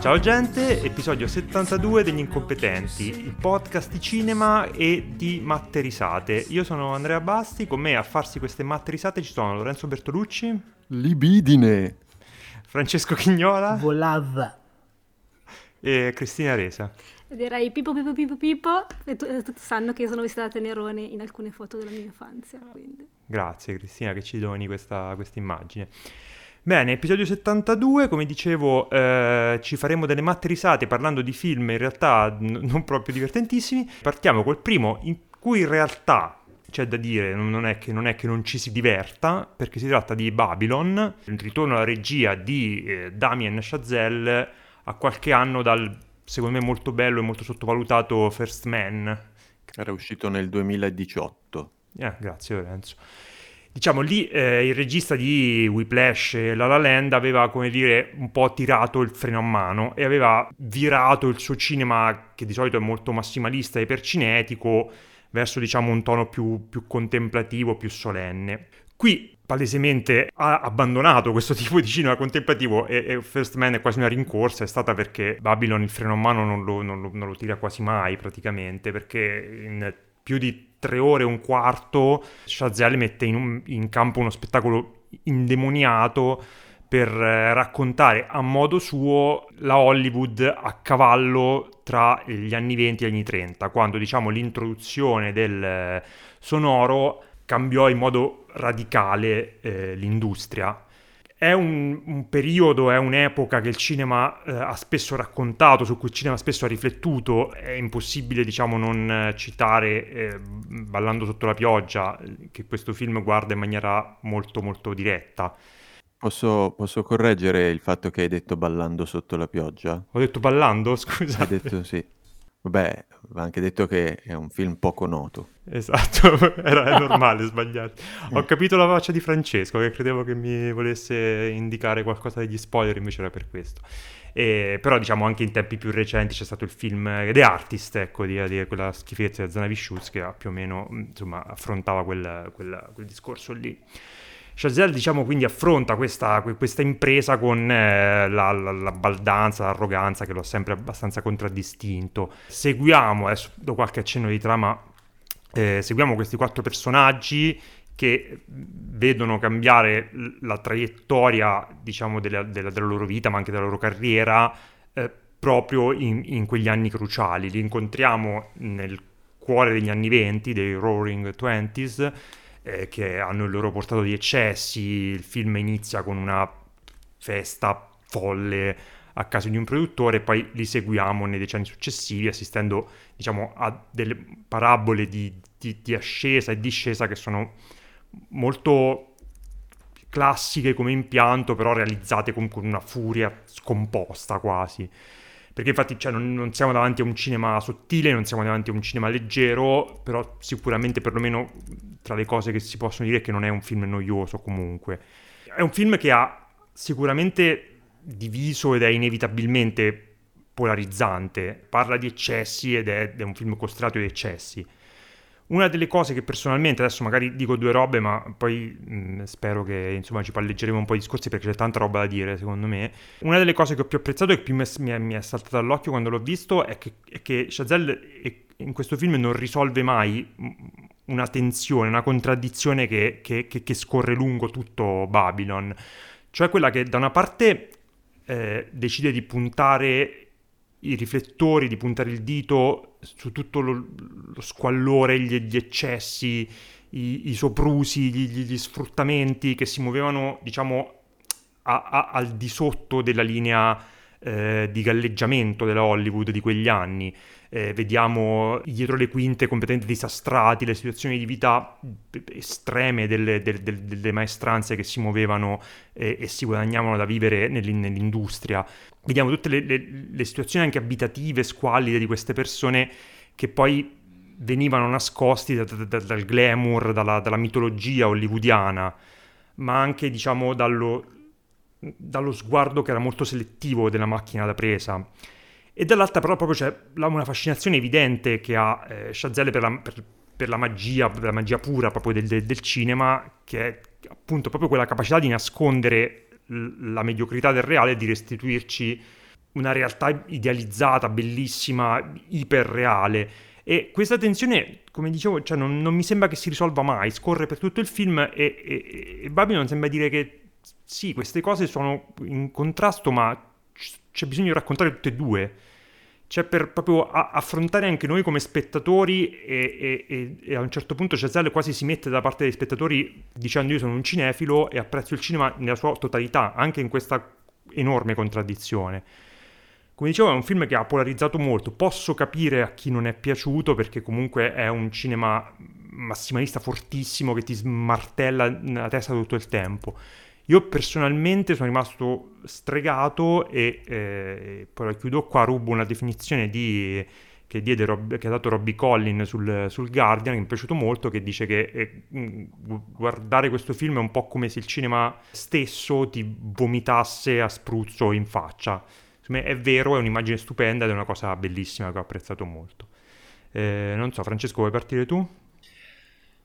Ciao gente, episodio 72 degli incompetenti, il podcast di cinema e di matte risate. Io sono Andrea Basti, con me a farsi queste matte risate ci sono Lorenzo Bertolucci, Libidine. Francesco Chignola Volava. e Cristina Resa. Direi Pippo Pippo Pippo Pippo e tu- e tutti sanno che io sono vestita da tenerone in alcune foto della mia infanzia, quindi. Grazie Cristina che ci doni questa, questa immagine. Bene, episodio 72, come dicevo eh, ci faremo delle matte risate parlando di film in realtà n- non proprio divertentissimi. Partiamo col primo in cui in realtà c'è da dire, non è, che, non è che non ci si diverta, perché si tratta di Babylon, il ritorno alla regia di eh, Damien Chazelle a qualche anno dal, secondo me, molto bello e molto sottovalutato First Man, Era uscito nel 2018. eh, grazie Lorenzo. Diciamo lì eh, il regista di Whiplash e La La Land aveva, come dire, un po' tirato il freno a mano e aveva virato il suo cinema, che di solito è molto massimalista e ipercinetico, verso, diciamo, un tono più, più contemplativo, più solenne. Qui palesemente ha abbandonato questo tipo di cinema contemplativo e, e First Man è quasi una rincorsa, è stata perché Babylon il freno a mano non lo, non lo- non lo tira quasi mai praticamente, perché in più di tre ore e un quarto Chazelle mette in, un- in campo uno spettacolo indemoniato per eh, raccontare a modo suo la Hollywood a cavallo tra gli anni 20 e gli anni 30, quando diciamo l'introduzione del eh, sonoro cambiò in modo radicale eh, l'industria. È un, un periodo, è un'epoca che il cinema eh, ha spesso raccontato, su cui il cinema spesso ha riflettuto, è impossibile diciamo non eh, citare eh, Ballando sotto la pioggia, che questo film guarda in maniera molto molto diretta. Posso, posso correggere il fatto che hai detto ballando sotto la pioggia? Ho detto ballando, scusa. Hai detto sì. Vabbè, va anche detto che è un film poco noto. Esatto, era normale sbagliare. Ho capito la faccia di Francesco che credevo che mi volesse indicare qualcosa degli spoiler, invece era per questo. E, però diciamo anche in tempi più recenti c'è stato il film The Artist, ecco, di, di quella schifezza di Zanavicius che più o meno mh, insomma, affrontava quel, quel- quel discorso lì. Chazelle, diciamo, quindi affronta questa, que- questa impresa con eh, la, la- la baldanza, l'arroganza che l'ho sempre abbastanza contraddistinto. Seguiamo, adesso do qualche accenno di trama, eh, seguiamo questi quattro personaggi che vedono cambiare la traiettoria, diciamo, della, della- della loro vita, ma anche della loro carriera, eh, proprio in, in quegli anni cruciali. Li incontriamo nel cuore degli anni 20, dei Roaring Twenties, eh, che hanno il loro portato di eccessi. Il film inizia con una festa folle a casa di un produttore e poi li seguiamo nei decenni successivi assistendo diciamo a delle parabole di, di- di ascesa e discesa che sono molto classiche come impianto però realizzate con, con una furia scomposta quasi perché infatti cioè, non, non siamo davanti a un cinema sottile, non siamo davanti a un cinema leggero, però sicuramente perlomeno tra le cose che si possono dire è che non è un film noioso comunque. È un film che ha sicuramente diviso ed è inevitabilmente polarizzante, parla di eccessi ed è, è un film costrato di eccessi. Una delle cose che personalmente, adesso magari dico due robe, ma poi mh, spero che insomma ci palleggeremo un po' i discorsi perché c'è tanta roba da dire secondo me. Una delle cose che ho più apprezzato e che più mi è, mi è- saltata all'occhio quando l'ho visto è che, è che Chazelle è- in questo film non risolve mai mh, una tensione, una contraddizione che, che- che- che scorre lungo tutto Babylon. Cioè quella che da una parte eh, decide di puntare i riflettori, di puntare il dito su tutto lo, lo squallore, gli, gli eccessi, i, i soprusi, gli, gli- sfruttamenti che si muovevano, diciamo, a- a- al di sotto della linea eh, di galleggiamento della Hollywood di quegli anni. Eh, vediamo dietro le quinte completamente disastrati, le situazioni di vita estreme delle, del- del- delle maestranze che si muovevano eh, e si guadagnavano da vivere nell'in- nell'industria. Vediamo tutte le, le- le situazioni anche abitative, squallide di queste persone che poi venivano nascosti da- da- dal glamour, dalla, dalla mitologia hollywoodiana. ma anche diciamo dallo, dallo sguardo che era molto selettivo della macchina da presa. E dall'altra però proprio c'è una fascinazione evidente che ha eh, Chazelle per la, per, per la, magia, per la magia pura proprio del, del, del cinema, che è appunto proprio quella capacità di nascondere la mediocrità del reale e di restituirci una realtà idealizzata, bellissima, iperreale. E questa tensione, come dicevo, cioè non, non, mi sembra che si risolva mai, scorre per tutto il film e, e, e Babylon sembra dire che sì, queste cose sono in contrasto, ma c'è bisogno di raccontare tutte e due. Cioè per proprio affrontare anche noi come spettatori e, e, e a un certo punto Chazelle quasi si mette da parte degli spettatori dicendo io sono un cinefilo e apprezzo il cinema nella sua totalità, anche in questa enorme contraddizione. Come dicevo, è un film che ha polarizzato molto. Posso capire a chi non è piaciuto perché comunque è un cinema massimalista fortissimo che ti smartella nella testa tutto il tempo. Io personalmente sono rimasto stregato e eh, poi la chiudo qua, rubo una definizione di, che, Rob, che, ha dato Robbie Collin sul, sul, Guardian, che mi è piaciuto molto, che dice che eh, guardare questo film è un po' come se il cinema stesso ti vomitasse a spruzzo in faccia me è vero, è un'immagine stupenda ed è una cosa bellissima che ho apprezzato molto. Eh, non so, Francesco, vuoi partire tu?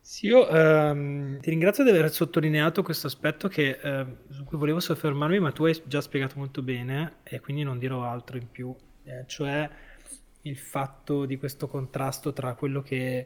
Sì, io ehm, ti ringrazio di aver sottolineato questo aspetto che, eh, su cui volevo soffermarmi, ma tu hai già spiegato molto bene e quindi non dirò altro in più, eh, cioè il fatto di questo contrasto tra quello che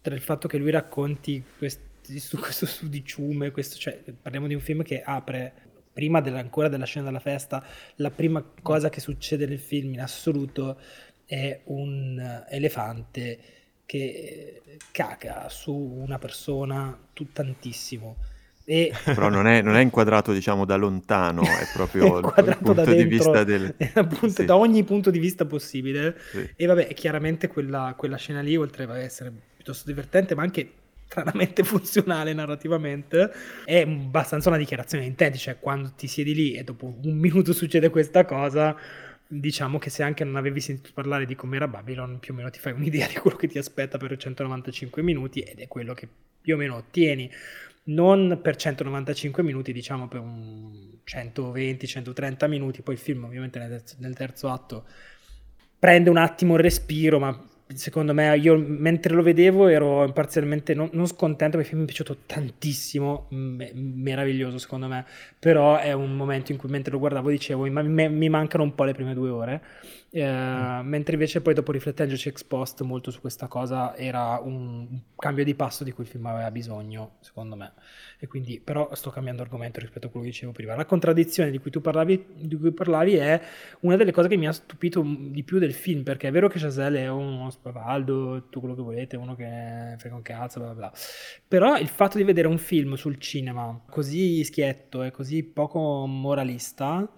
tra il fatto che lui racconti questi, su questo sudiciume, questo, cioè parliamo di un film che apre prima della, ancora della scena della festa, la prima cosa che succede nel film in assoluto è un elefante che caga su una persona tantissimo. E... Però non è, non è, inquadrato, diciamo, da lontano, è proprio è il punto da dentro, di vista del... appunto, sì. da ogni punto di vista possibile. Sì. E vabbè, chiaramente quella, quella scena lì, oltre a essere piuttosto divertente, ma anche stranamente funzionale narrativamente, è abbastanza una dichiarazione di intenti, cioè quando ti siedi lì e dopo un minuto succede questa cosa, diciamo che se anche non avevi sentito parlare di com'era Babylon, più o meno ti fai un'idea di quello che ti aspetta per 195 minuti ed è quello che più o meno ottieni. Non per 195 minuti, diciamo per un 120-130 minuti, poi il film ovviamente nel terzo atto prende un attimo il respiro, ma secondo me, io mentre lo vedevo ero parzialmente non, non scontento perché mi è piaciuto tantissimo, me, meraviglioso secondo me, però è un momento in cui mentre lo guardavo dicevo mi, mi mancano un po' le prime due ore, eh, mm. mentre invece poi dopo riflettendoci ex post molto su questa cosa era un cambio di passo di cui il film aveva bisogno, secondo me. E quindi, però sto cambiando argomento rispetto a quello che dicevo prima. La contraddizione di cui tu parlavi, di cui parlavi è una delle cose che mi ha stupito di più del film, perché è vero che Chazelle è uno spavaldo, tutto quello che volete, uno che frega un cazzo, bla bla. Però il fatto di vedere un film sul cinema così schietto e così poco moralista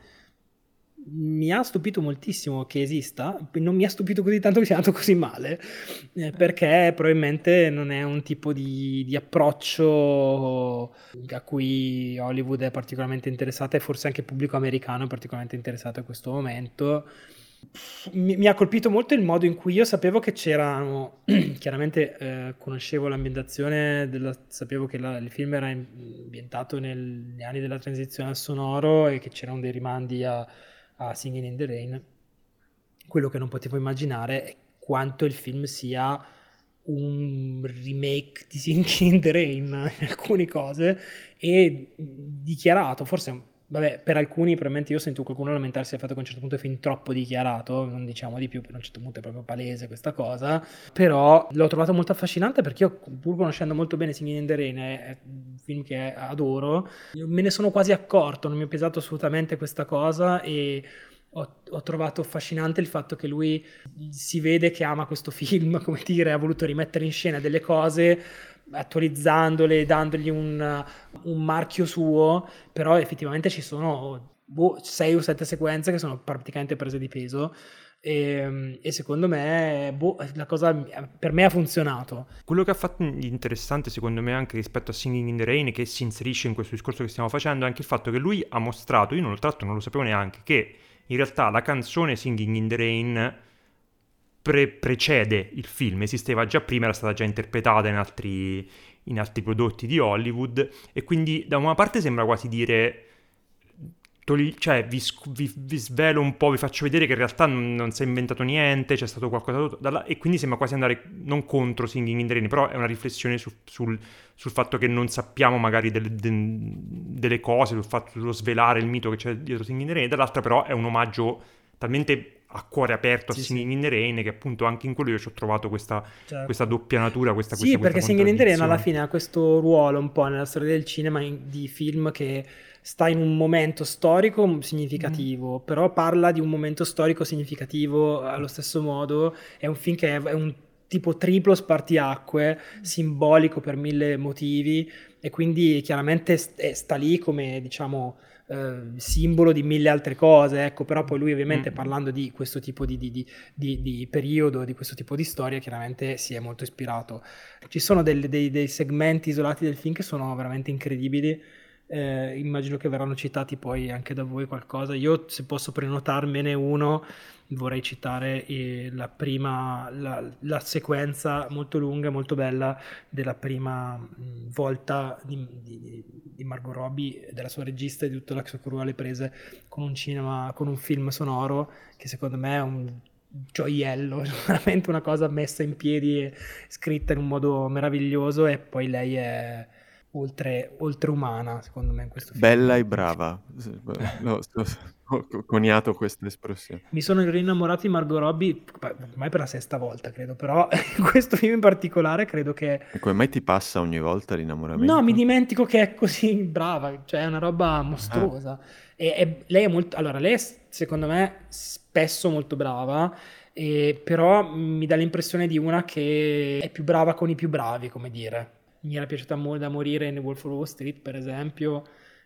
mi ha stupito moltissimo che esista, non mi ha stupito così tanto che sia andato così male, eh, perché probabilmente non è un tipo di, di, approccio a cui Hollywood è particolarmente interessata e forse anche il pubblico americano è particolarmente interessato in questo momento. Mi, mi ha colpito molto il modo in cui io sapevo che c'erano, chiaramente eh, conoscevo l'ambientazione, della, sapevo che la, il film era ambientato negli anni della transizione al sonoro e che c'erano dei rimandi a a Singing in the Rain, quello che non potevo immaginare è quanto il film sia un remake di Singing in the Rain in alcune cose e dichiarato, forse vabbè, per alcuni probabilmente io sento qualcuno lamentarsi del fatto che a un certo punto è fin troppo dichiarato, non diciamo di più, per un certo punto è proprio palese questa cosa, però l'ho trovato molto affascinante perché io pur conoscendo molto bene Singing in the Rain, è un film che adoro, me ne sono quasi accorto, non mi è pesato assolutamente questa cosa e ho, ho, trovato affascinante il fatto che lui si vede che ama questo film, come dire, ha voluto rimettere in scena delle cose attualizzandole, dandogli un, un marchio suo, però effettivamente ci sono boh, 6 o 7 sequenze che sono praticamente prese di peso. E, ehm, e, secondo me boh, la cosa per me ha funzionato. Quello che ha fatto interessante secondo me anche rispetto a Singing in the Rain che si inserisce in questo discorso che stiamo facendo è anche il fatto che lui ha mostrato, io non, tra l'altro non lo sapevo neanche, che in realtà la canzone Singing in the Rain pre- precede il film, esisteva già prima, era stata già interpretata in altri, in altri prodotti di Hollywood e quindi da una parte sembra quasi dire togli- cioè vi, vi, vi, svelo un po', vi faccio vedere che in realtà non, non si è inventato niente, c'è stato qualcosa dalla, e quindi sembra quasi andare non contro Singing in the Rain, però è una riflessione su, sul, sul, fatto che non sappiamo magari delle, de, delle cose, sul fatto sullo svelare il mito che c'è dietro Singing in the Rain, dall'altra però è un omaggio talmente a cuore aperto a sì, Singing sì. in the Rain che appunto anche in quello io ci ho trovato questa, certo. questa doppia natura questa sì questa, perché questa Singing in the Rain alla fine ha questo ruolo un po' nella storia del cinema in, di film che sta in un momento storico significativo, mm. però parla di un momento storico significativo allo stesso modo. È un film che è, un tipo triplo spartiacque, simbolico per mille motivi, e quindi chiaramente sta lì come diciamo. Uh, simbolo di mille altre cose, ecco, però poi lui ovviamente mm. parlando di questo tipo di, di, di, di, periodo, di questo tipo di storia, chiaramente si è molto ispirato. Ci sono dei, dei, dei segmenti isolati del film che sono veramente incredibili, eh, immagino che verranno citati poi anche da voi qualcosa. Io se posso prenotarmene uno vorrei citare eh, la prima, la, la, sequenza molto lunga, molto bella della prima mh, volta di, di, di, Margot Robbie, della sua regista e di tutta la sua crew alle prese con un cinema, con un film sonoro che secondo me è un gioiello, veramente una cosa messa in piedi, scritta in un modo meraviglioso e poi lei è oltre, umana, secondo me, in questo film. Bella e brava. No, ho coniato questa espressione. Mi sono rinnamorato di Margot Robbie, ormai per la sesta volta, credo, però in questo film in particolare credo che... E come mai ti passa ogni volta l'innamoramento? No, mi dimentico che è così brava, cioè è una roba mostruosa. Ah. E, e, lei è molto... Allora, lei è, secondo me, spesso molto brava, e, però mi dà l'impressione di una che è più brava con i più bravi, come dire mi era piaciuta mo- da morire in Wolf of Wall Street, per esempio,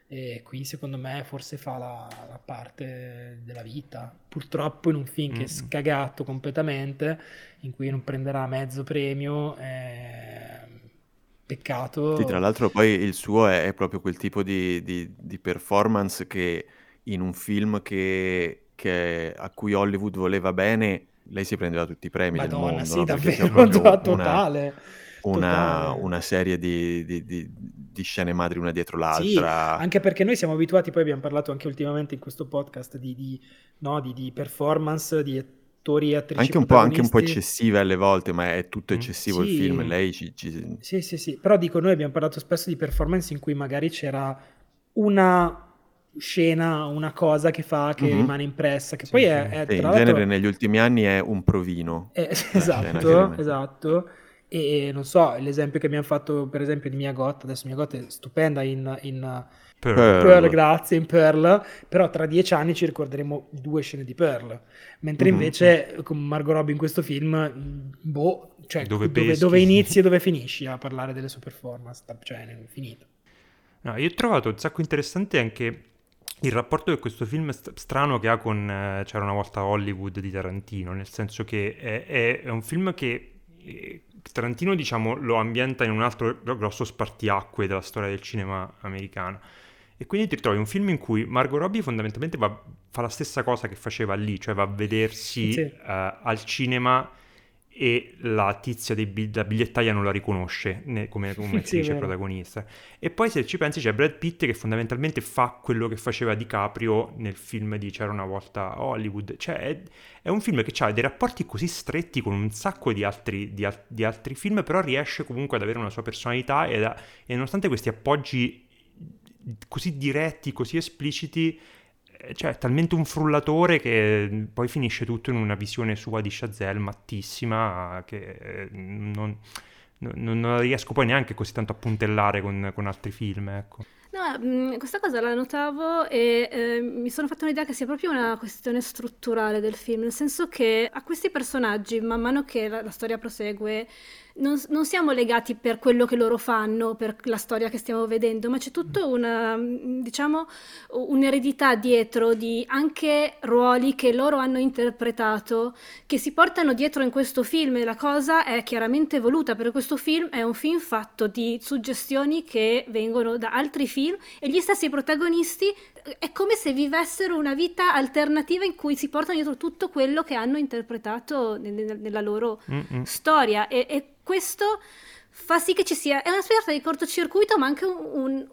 e qui secondo me forse fa la, la parte della vita. Purtroppo in un film mm-hmm. che è mm. scagato completamente, in cui non prenderà mezzo premio, eh, peccato. Sì, tra l'altro poi il suo è, è proprio quel tipo di, di, di, performance che in un film che, che, a cui Hollywood voleva bene, lei si prendeva tutti i premi Madonna, del mondo. Sì, no? davvero, totale. Una una, serie di, di, di, di, scene madri una dietro l'altra. Sì, anche perché noi siamo abituati, poi abbiamo parlato anche ultimamente in questo podcast di, no, di performance, di attori e attrici anche un, po', anche un po' eccessive alle volte, ma è tutto mm. eccessivo sì. il film. Lei ci, ci... Sì, sì, sì. Però dico, noi abbiamo parlato spesso di performance in cui magari c'era una scena, una cosa che fa che mm-hmm. rimane impressa, che sì, poi è, è sì, in genere negli ultimi anni è un provino. Eh, esatto, esatto. E non so, l'esempio che abbiamo fatto per esempio di Mia Goth, adesso Mia Goth è stupenda in, in Pearl. Pearl. grazie, in Pearl, però tra dieci anni ci ricorderemo due scene di Pearl, mentre mm-hmm. invece con Margot Robbie in questo film, boh, cioè dove, dove, dove inizi e dove finisci a parlare delle sue performance, cioè è finito. No, io ho trovato un sacco interessante anche il rapporto che questo film st- strano che ha con eh, C'era una volta Hollywood di Tarantino, nel senso che è, è, è un film che eh, Tarantino, diciamo, lo ambienta in un altro grosso spartiacque della storia del cinema americano. E quindi ti trovi un film in cui Margot Robbie fondamentalmente va, fa la stessa cosa che faceva lì, cioè va a vedersi sì. uh, al cinema e la tizia della bigliettaia non la riconosce né, come, come sì, attrice protagonista. E poi se ci pensi c'è Brad Pitt che fondamentalmente fa quello che faceva DiCaprio nel film di C'era una volta Hollywood. Cioè è, è un film che ha dei rapporti così stretti con un sacco di altri, di, di altri film, però riesce comunque ad avere una sua personalità e, da, e nonostante questi appoggi così diretti, così espliciti, cioè, è talmente un frullatore che poi finisce tutto in una visione sua di Chazelle mattissima che eh, non, non, non riesco poi neanche così tanto a puntellare con, con altri film, ecco. No, mm, questa cosa la notavo e eh, mi sono fatta un'idea che sia proprio una questione strutturale del film, nel senso che a questi personaggi, man mano che la, la storia prosegue, non, non, siamo legati per quello che loro fanno, per la storia che stiamo vedendo, ma c'è tutta una, diciamo, un'eredità dietro di anche ruoli che loro hanno interpretato, che si portano dietro in questo film. E la cosa è chiaramente voluta, perché questo film è un film fatto di suggestioni che vengono da altri film e gli stessi protagonisti è come se vivessero una vita alternativa in cui si portano dietro tutto quello che hanno interpretato nella loro Mm-mm. storia e, e questo fa sì che ci sia, è una sorta di cortocircuito, ma anche un, un,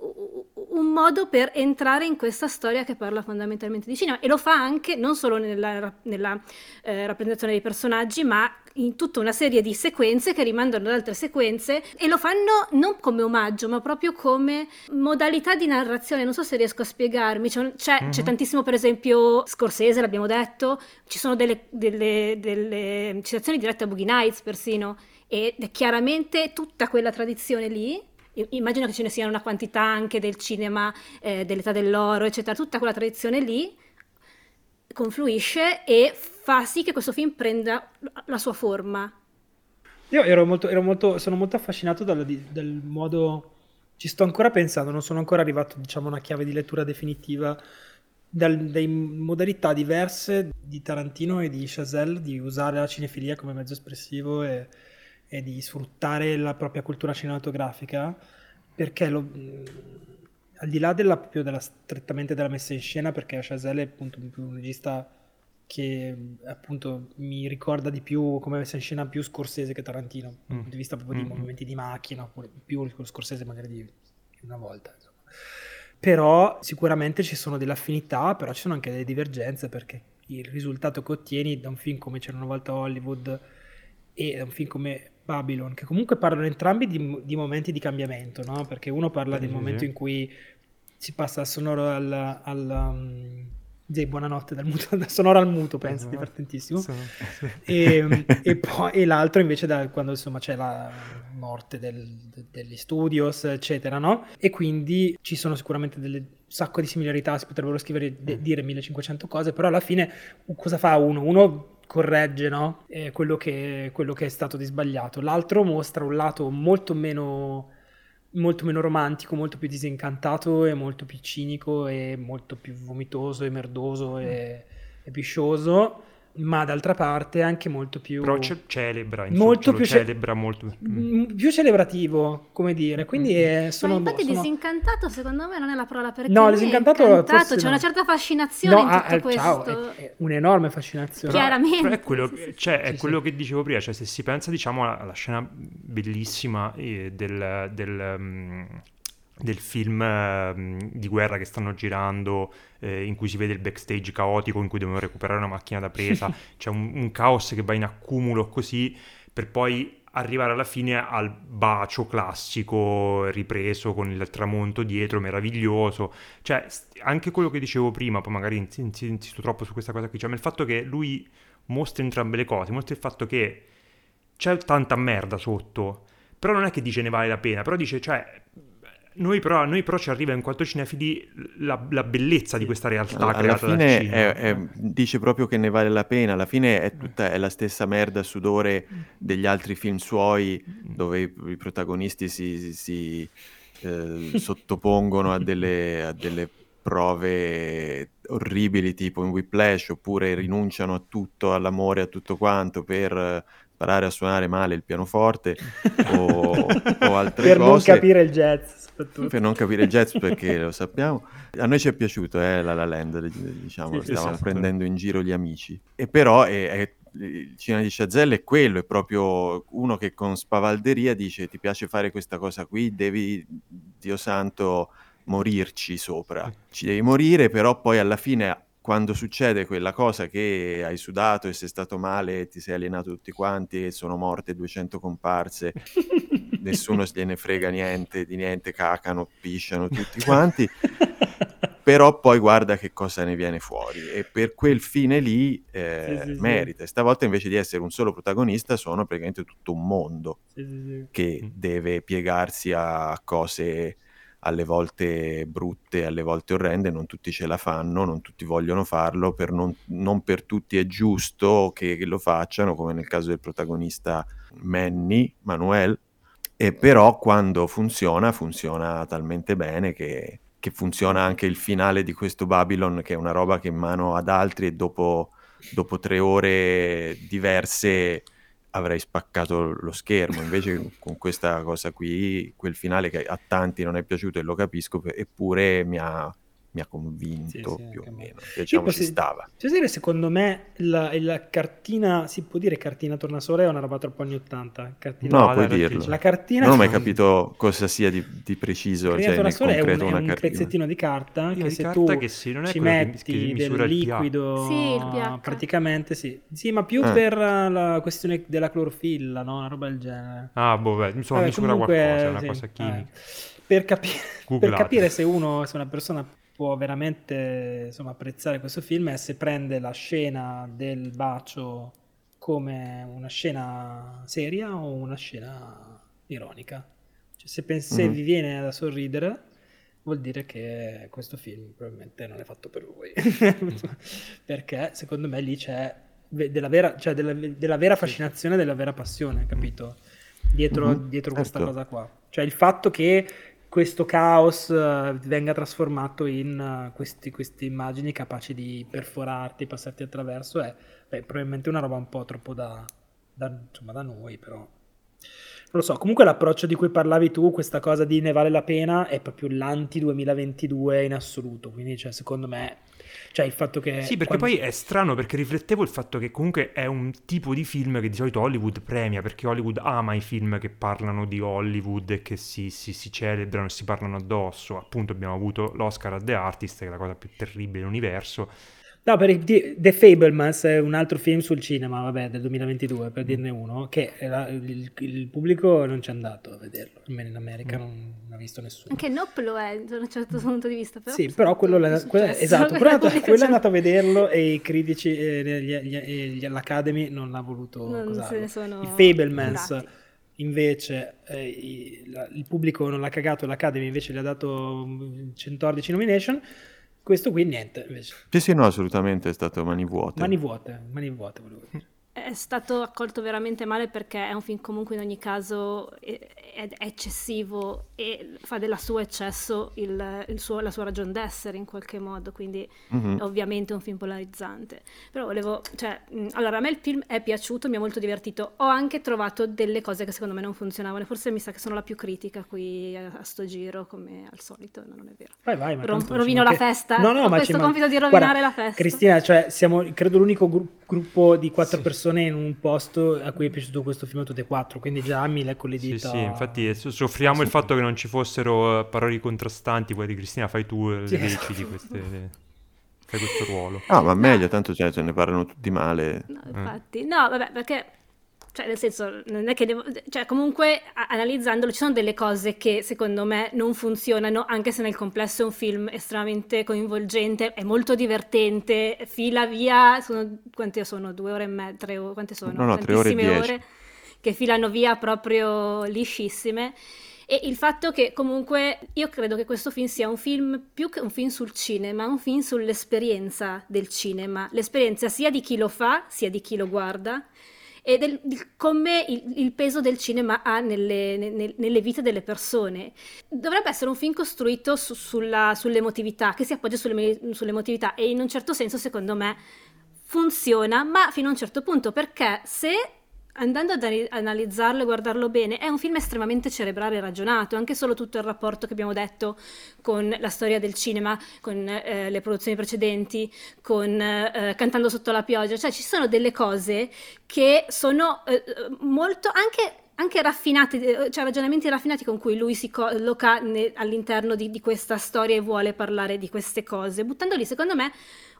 un, modo per entrare in questa storia che parla fondamentalmente di cinema e lo fa anche non solo nella, nella eh, rappresentazione dei personaggi, ma in tutta una serie di sequenze che rimandano ad altre sequenze e lo fanno non come omaggio, ma proprio come modalità di narrazione. Non so se riesco a spiegarmi. C'è, c'è, mm-hmm. c'è tantissimo, per esempio, Scorsese, l'abbiamo detto, ci sono delle, delle, delle citazioni dirette a Boogie Nights persino è chiaramente tutta quella tradizione lì immagino che ce ne sia una quantità anche del cinema eh, dell'età dell'oro, eccetera, tutta quella tradizione lì confluisce e fa sì che questo film prenda la sua forma. Io ero molto, ero molto, sono molto affascinato dal, dal, modo, ci sto ancora pensando, non sono ancora arrivato diciamo, a una chiave di lettura definitiva dalle modalità diverse di Tarantino e di Chazelle di usare la cinefilia come mezzo espressivo e e di sfruttare la propria cultura cinematografica perché lo, al di là della, della, strettamente della messa in scena perché Chazelle è appunto un regista che appunto mi ricorda di più come messa in scena più scorsese che Tarantino dal mm. punto di vista proprio mm. di movimenti di macchina oppure più scorsese magari di, di una volta insomma. però sicuramente ci sono delle affinità però ci sono anche delle divergenze perché il risultato che ottieni da un film come C'era una volta Hollywood e da un film come Babylon, che comunque parlano entrambi di, di momenti di cambiamento, no? Perché uno parla del momento in cui si passa dal sonoro al... al um, Zay, buonanotte dal, muto, dal sonoro al muto, penso, esatto. divertentissimo. Sì. E, e, poi, e, l'altro invece da quando insomma c'è la morte del, de, degli studios, eccetera, no? E quindi ci sono sicuramente delle sacco di similarità, si potrebbero scrivere, de, mm. dire 1500 cose, però alla fine cosa fa uno? Uno corregge no? eh, quello, che, quello, che, è stato di sbagliato. L'altro mostra un lato molto meno, molto meno romantico, molto più disincantato e molto più cinico e molto più vomitoso e merdoso e, e piscioso ma d'altra parte anche molto più però ce- celebra insomma, molto più celebra molto mm. più celebrativo come dire quindi è, sono, ma infatti sono... disincantato secondo me non è la parola perché no disincantato c'è no. una certa fascinazione no, in tutto ah, questo ciao, è, è un'enorme fascinazione chiaramente però è quello, cioè, è sì, quello sì. che dicevo prima cioè se si pensa diciamo alla, scena bellissima eh, del, del um, del film eh, di guerra che stanno girando eh, in cui si vede il backstage caotico in cui devono recuperare una macchina da presa. C'è un, un, caos che va in accumulo così per poi arrivare alla fine al bacio classico ripreso con il tramonto dietro meraviglioso. Cioè anche quello che dicevo prima poi magari insisto troppo su questa cosa qui cioè il fatto che lui mostra entrambe le cose mostra il fatto che c'è tanta merda sotto però non è che dice ne vale la pena però dice cioè noi però, noi però, ci arriva in quanto cinefili la, la bellezza di questa realtà alla creata fine dal cinema. È, è, dice proprio che ne vale la pena, alla fine è, tutta, è la stessa merda sudore degli altri film suoi dove i, i protagonisti si, si eh, sottopongono a delle, a delle prove orribili tipo in Whiplash oppure rinunciano a tutto, all'amore, a tutto quanto per imparare a suonare male il pianoforte o, o altre per cose. Per non capire il jazz. Per non capire il jazz perché lo sappiamo. A noi ci è piaciuto eh, La La Land, diciamo, sì, stavamo esatto. prendendo in giro gli amici. E però è, è, il cinema di Chazelle è quello, è proprio uno che con spavalderia dice ti piace fare questa cosa qui, devi, Dio santo, morirci sopra. Ci devi morire, però poi alla fine quando succede quella cosa che hai sudato e sei stato male e ti sei alienato tutti quanti e sono morte 200 comparse, nessuno gliene frega niente di niente, cacano, pisciano tutti quanti, però poi guarda che cosa ne viene fuori e per quel fine lì eh, sì, sì, merita. Sì. Stavolta invece di essere un solo protagonista sono praticamente tutto un mondo che deve piegarsi a cose alle volte brutte, alle volte orrende, non tutti ce la fanno, non tutti vogliono farlo, per non, non, per tutti è giusto che, che, lo facciano, come nel caso del protagonista Manny, Manuel, e però quando funziona, funziona talmente bene che, che funziona anche il finale di questo Babylon, che è una roba che in mano ad altri e dopo, dopo tre ore diverse avrei spaccato lo schermo. Invece con questa cosa qui, quel finale che a tanti non è piaciuto e lo capisco, eppure mi ha, mi ha convinto Sì, sì, più o meno. Diciamo ci possi- stava. Cioè, dire, secondo me la, la cartina, si può dire cartina tornasole è una roba troppo anni 80. Cartina, No, puoi dai, dirlo. la cartina, Non ho mai capito cosa sia di, di preciso, cartina cioè nel tornasole è un, è un pezzettino di carta che di se carta tu che sì, non è ci metti che del liquido, Sì, praticamente sì. Sì, ma più Ah. per eh, la questione della clorofilla, no? Una roba del genere. Ah, boh, beh, insomma, Vabbè, misura comunque, qualcosa, è una sì, cosa chimica. vabbè. Per, capi- per capire se uno, se una persona può veramente insomma, apprezzare questo film è se prende la scena del bacio come una scena seria o una scena ironica. Cioè, se, pen- se Mhm. vi viene da sorridere, vuol dire che questo film probabilmente non è fatto per voi. Perché secondo me lì c'è della vera, cioè della, della vera fascinazione, della vera passione, capito? Dietro, Mhm, dietro questa certo. cosa qua. Cioè il fatto che questo caos eh, venga trasformato in eh, questi- queste immagini capaci di perforarti, passarti attraverso, è beh, probabilmente una roba un po' troppo da, da- insomma, da noi, però. Non lo so, comunque l'approccio di cui parlavi tu, questa cosa di ne vale la pena, è proprio l'anti-2022 in assoluto, quindi cioè, secondo me, cioè il fatto che... Sì, perché quando- poi è strano perché riflettevo il fatto che comunque è un tipo di film che di solito Hollywood premia, perché Hollywood ama i film che parlano di Hollywood e che si, si- si celebrano e si parlano addosso. Appunto abbiamo avuto l'Oscar a The Artist, che è la cosa più terribile dell'universo. No, per di- The Fablemans è un altro film sul cinema, vabbè, del 2022, per dirne uno, che era- il, il pubblico non ci è andato a vederlo, almeno in America non, non ha visto nessuno. Anche Nope lo è da un certo punto di vista. Però Sì, però quello, quello- successo. esatto, quello quello è c'è- andato a vederlo e i critici, eh, gli- gli- gli- l'Academy non l'ha voluto Non se ne sono I Fablemans curati. invece eh, i- la- il pubblico non l'ha cagato, l'Academy invece gli ha dato mm, 114 nomination. Questo qui niente, invece. Sì, sì, no, assolutamente è stato mani vuote. Mani vuote, mani vuote volevo dire. È stato accolto veramente male perché è un film comunque in ogni caso è, eccessivo e fa della sua eccesso il- il suo- la sua ragion d'essere in qualche modo, quindi Mhm. è ovviamente un film polarizzante. Però volevo, cioè, mh, allora a me il film è piaciuto, mi ha molto divertito, ho anche trovato delle cose che secondo me non funzionavano, forse mi sa che sono la più critica qui a, a sto giro, come al solito, no, non è vero. Vai, vai, ma Rom- rovino la manca- festa? No, no, Ho ma questo man- compito di rovinare Guarda, la festa. Cristina, cioè, siamo credo l'unico gru- gruppo di quattro persone in un posto a cui è piaciuto questo film a tutte e quattro, quindi già mi le Sì, dita. sì, infatti eh, so- soffriamo il fatto che non ci fossero eh, parole contrastanti, poi di Cristina fai tu eh, le Sì, decidi esatto. queste, le- fai questo ruolo. Ah, ma meglio, tanto cioè, ce ne parlano tutti male. No, infatti, no, vabbè, perché, cioè, nel senso, non è che devo, cioè, comunque, a- analizzandolo, ci sono delle cose che secondo me non funzionano, anche se nel complesso è un film estremamente coinvolgente, è molto divertente, fila via, sono, quante sono? Due ore e mezza, tre ore, quante sono? No, no, tre ore e ore che filano via proprio liscissime. E il fatto che comunque io credo che questo film sia un film più che un film sul cinema, un film sull'esperienza del cinema, l'esperienza sia di chi lo fa, sia di chi lo guarda e del, di come il, il peso del cinema ha nelle, nelle- nelle vite delle persone. Dovrebbe essere un film costruito su- sulla- sull'emotività, che si appoggia sulle- sull'emotività e in un certo senso secondo me funziona, ma fino a un certo punto, perché se andando ad analizzarlo e guardarlo bene, è un film estremamente cerebrale e ragionato, anche solo tutto il rapporto che abbiamo detto con la storia del cinema, con eh, le produzioni precedenti, con eh, Cantando sotto la pioggia, cioè ci sono delle cose che sono eh, molto anche anche raffinati, eh, cioè ragionamenti raffinati con cui lui si colloca ne- all'interno di, di questa storia e vuole parlare di queste cose, buttando lì, secondo me,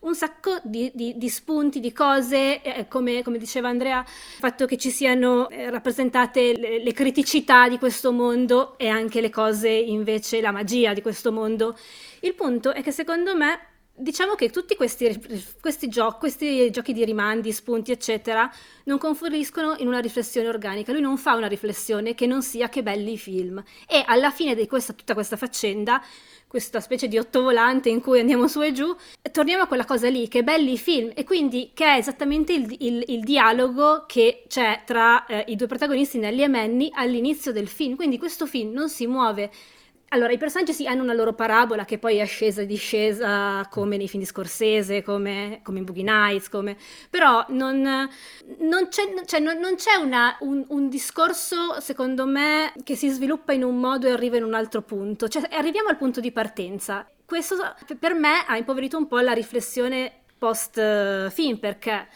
un sacco di, di- di spunti, di cose, eh, come, come diceva Andrea, il fatto che ci siano eh, rappresentate le, le criticità di questo mondo e anche le cose invece, la magia di questo mondo. Il punto è che secondo me Diciamo che tutti questi, questi, gio- questi giochi di rimandi, spunti, eccetera, non confluiscono in una riflessione organica. Lui non fa una riflessione che non sia che belli film. E alla fine di questa, tutta questa faccenda, questa specie di ottovolante in cui andiamo su e giù, torniamo a quella cosa lì, che belli film, e quindi che è esattamente il, il- il dialogo che c'è tra eh, i due protagonisti, Nelly e Manny, all'inizio del film. Quindi questo film non si muove allora, i personaggi sì hanno una loro parabola che poi è scesa e discesa come nei film di Scorsese, come, come in Boogie Nights, come... però non, non c'è, cioè, non- non c'è una- un, un discorso, secondo me, che si sviluppa in un modo e arriva in un altro punto. Cioè, arriviamo al punto di partenza. questo per me ha impoverito un po' la riflessione post eh, film perché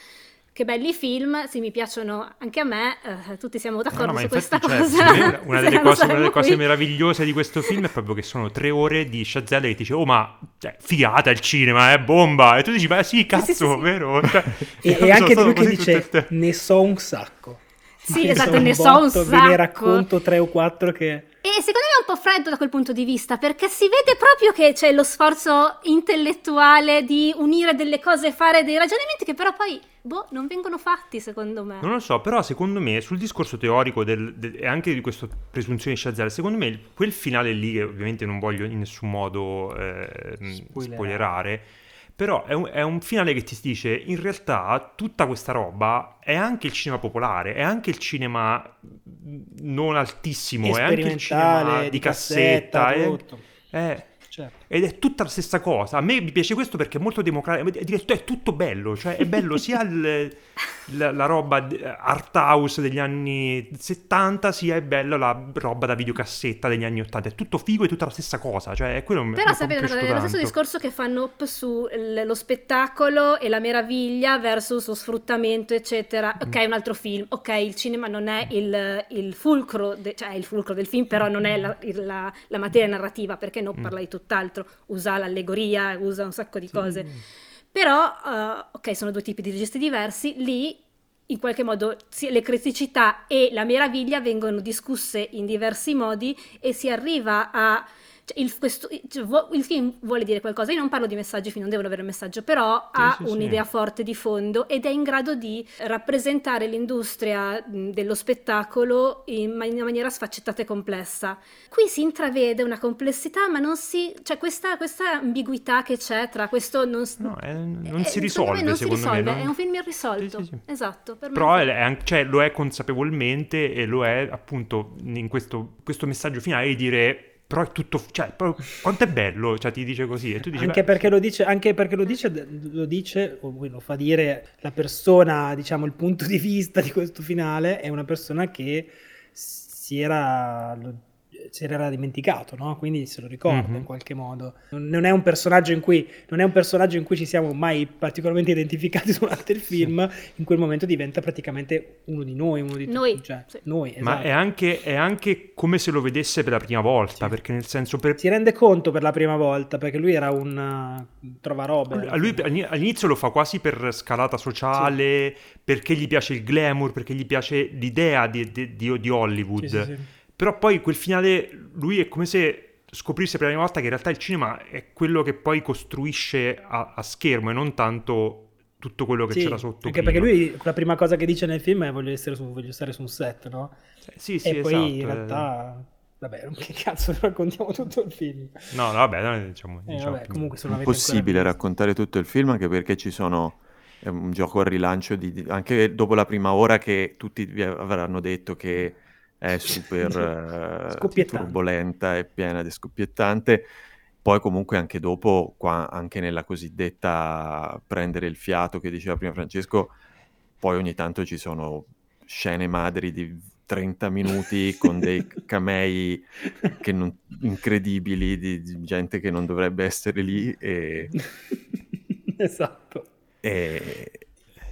che belli film, se mi piacciono anche a me, eh, tutti siamo d'accordo no, no, su questa cioè, cosa. Una delle, cose, una delle cose, meravigliose di questo film è proprio che sono tre ore di Shazelle che ti dice, oh ma cioè, figata il cinema, è bomba, e tu dici, ma sì, cazzo, sì, sì, sì. vero? Cioè, e, e anche lui che dice, te... ne so un sacco. Sì, esatto, ne so un sacco. Ve ne racconto tre o quattro che... E secondo me è un po' freddo da quel punto di vista, perché si vede proprio che c'è lo sforzo intellettuale di unire delle cose e fare dei ragionamenti che però poi, boh, non vengono fatti secondo me. Non lo so, però secondo me sul discorso teorico del, del, e anche di questa presunzione di Shazam, secondo me quel finale lì, che ovviamente non voglio in nessun modo eh, spoilerare, spoilerare però è un, è un, finale che ti dice, in realtà tutta questa roba è anche il cinema popolare, è anche il cinema non altissimo, è anche il cinema di, di cassetta, cassetta è, è, certo. Ed è tutta la stessa cosa. A me mi piace questo perché è molto democratico, è tutto bello, cioè è bello sia il la, la, roba art house degli anni 70 sia è bella la roba da videocassetta degli anni 80 è tutto figo e tutta la stessa cosa cioè è quello però sapete è lo stesso discorso che fanno up sullo spettacolo e la meraviglia versus lo sfruttamento eccetera. Ok un altro film. Ok il cinema non è il, il fulcro de, cioè è il fulcro del film però non è la, la, la materia narrativa perché non mm. parla di tutt'altro usa l'allegoria usa un sacco di cose. Sì però, uh, ok, sono due tipi di registi diversi, lì in qualche modo le criticità e la meraviglia vengono discusse in diversi modi e si arriva a cioè, il, questo, cioè, il, film vuole dire qualcosa, io non parlo di messaggi, non devono avere un messaggio, però sì, ha sì, un'idea sì. forte di fondo ed è in grado di rappresentare l'industria dello spettacolo in, man- in, una maniera sfaccettata e complessa. Qui si intravede una complessità, ma non si... cioè questa, questa ambiguità che c'è tra questo non, no, è, non è, si risolve, non si risolve, me, no? è un film irrisolto, esatto. però è, anche, cioè, lo è consapevolmente e lo è appunto in questo, questo messaggio finale di dire però è tutto, cioè, quanto è bello, cioè ti dice così. E tu dici, anche, perché lo dice, anche perché lo dice, lo dice, o lo fa dire la persona, diciamo, il punto di vista di questo finale è una persona che si era, lo se l'era dimenticato, no? quindi se lo ricorda mm-hmm. in qualche modo. Non è, un personaggio in cui, non è un personaggio in cui ci siamo mai particolarmente identificati durante il film, sì. in quel momento diventa praticamente uno di noi, uno di noi. tutti. Cioè, sì. noi esatto. Ma è anche, è anche, come se lo vedesse per la prima volta, sì. perché nel senso... Per... Si rende conto per la prima volta, perché lui era un uh, trovarobe. A lui all'inizio lo fa quasi per scalata sociale, perché gli piace il glamour, perché gli piace l'idea di, di, di, di Hollywood. Però poi quel finale, lui è come se scoprisse per la prima volta che in realtà il cinema è quello che poi costruisce a, a schermo e non tanto tutto quello che sì, c'era sotto. Anche prima. perché lui la prima cosa che dice nel film è voglio, su, voglio stare su un set, no? Sì, sì, e esatto. poi in realtà... Vabbè, che cazzo raccontiamo tutto il film? No, no vabbè, no, diciamo, eh, diciamo vabbè, comunque è impossibile raccontare tutto il film anche perché ci sono è un gioco al rilancio di, anche dopo la prima ora che tutti vi avranno detto che è super uh, turbolenta e piena di scoppiettante. Poi comunque anche dopo, qua, anche nella cosiddetta prendere il fiato che diceva prima Francesco, poi ogni tanto ci sono scene madri di 30 minuti con dei camei non, incredibili di, di, gente che non dovrebbe essere lì e... esatto. E,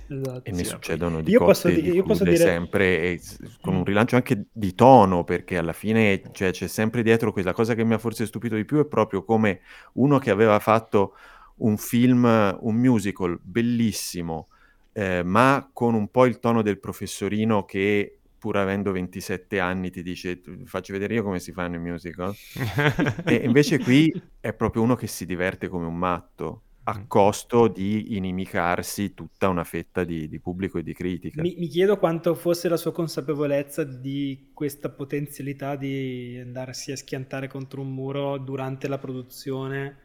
Esatto, e ne sì, succedono di io cotte posso, di io posso dire... sempre e, con un rilancio anche di tono perché alla fine cioè, c'è sempre dietro quella cosa che mi ha forse stupito di più è proprio come uno che aveva fatto un film, un musical bellissimo eh, ma con un po' il tono del professorino che pur avendo 27 anni ti dice faccio vedere io come si fanno i musical? E invece qui è proprio uno che si diverte come un matto a costo di inimicarsi tutta una fetta di, di pubblico e di critica. Mi, mi, chiedo quanto fosse la sua consapevolezza di questa potenzialità di andarsi a schiantare contro un muro durante la produzione.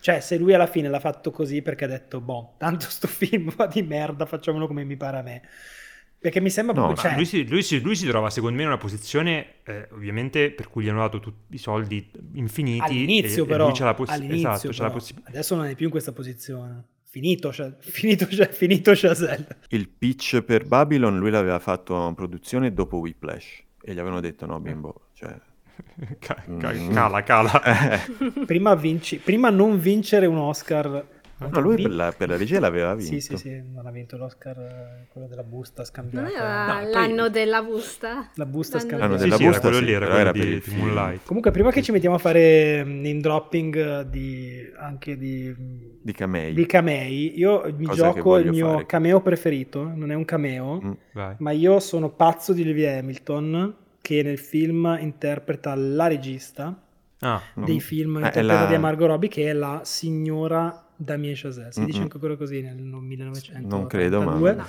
Cioè, se lui alla fine l'ha fatto così perché ha detto, boh, tanto sto film va di merda, facciamolo come mi pare a me. Perché mi sembra no, proprio... Cioè... Lui, si, lui, si, lui, si, trova secondo me in una posizione, eh, ovviamente, per cui gli hanno dato tutti i soldi infiniti. All'inizio e, però. E c'è la, poss- all'inizio, esatto, c'è la possibilità. Adesso non è più in questa posizione. Finito, cioè, finito, cioè, finito Chazelle. Il pitch per Babylon lui l'aveva fatto in produzione dopo Whiplash. E gli avevano detto no bimbo, cioè ca- cala, cala. prima, vinci- prima non vincere un Oscar No, lui per la, per la regia l'aveva vinto. Sì, sì, sì, non ha vinto l'Oscar, eh, quello della busta scambiata. No, poi- l'anno della busta? La busta L'anno scambiata. L'anno Sì, della sì, era busta, quello sì, lì, era quello era per di, il di. Moonlight. Comunque, prima che ci mettiamo a fare mm, name dropping eh, di, anche di, Di Camei. di camei, io mi Cosa gioco il mio fare. cameo preferito. Non è un cameo, Mm. Ma io sono pazzo di Olivia Hamilton, che nel film interpreta la regista Ah, dei film Eh, interpretati la- da Margot Robbie, che è la signora Damien Chazelle. Si dice Mm-mm. ancora così nel 1900. Non credo, ma-. Vabbè,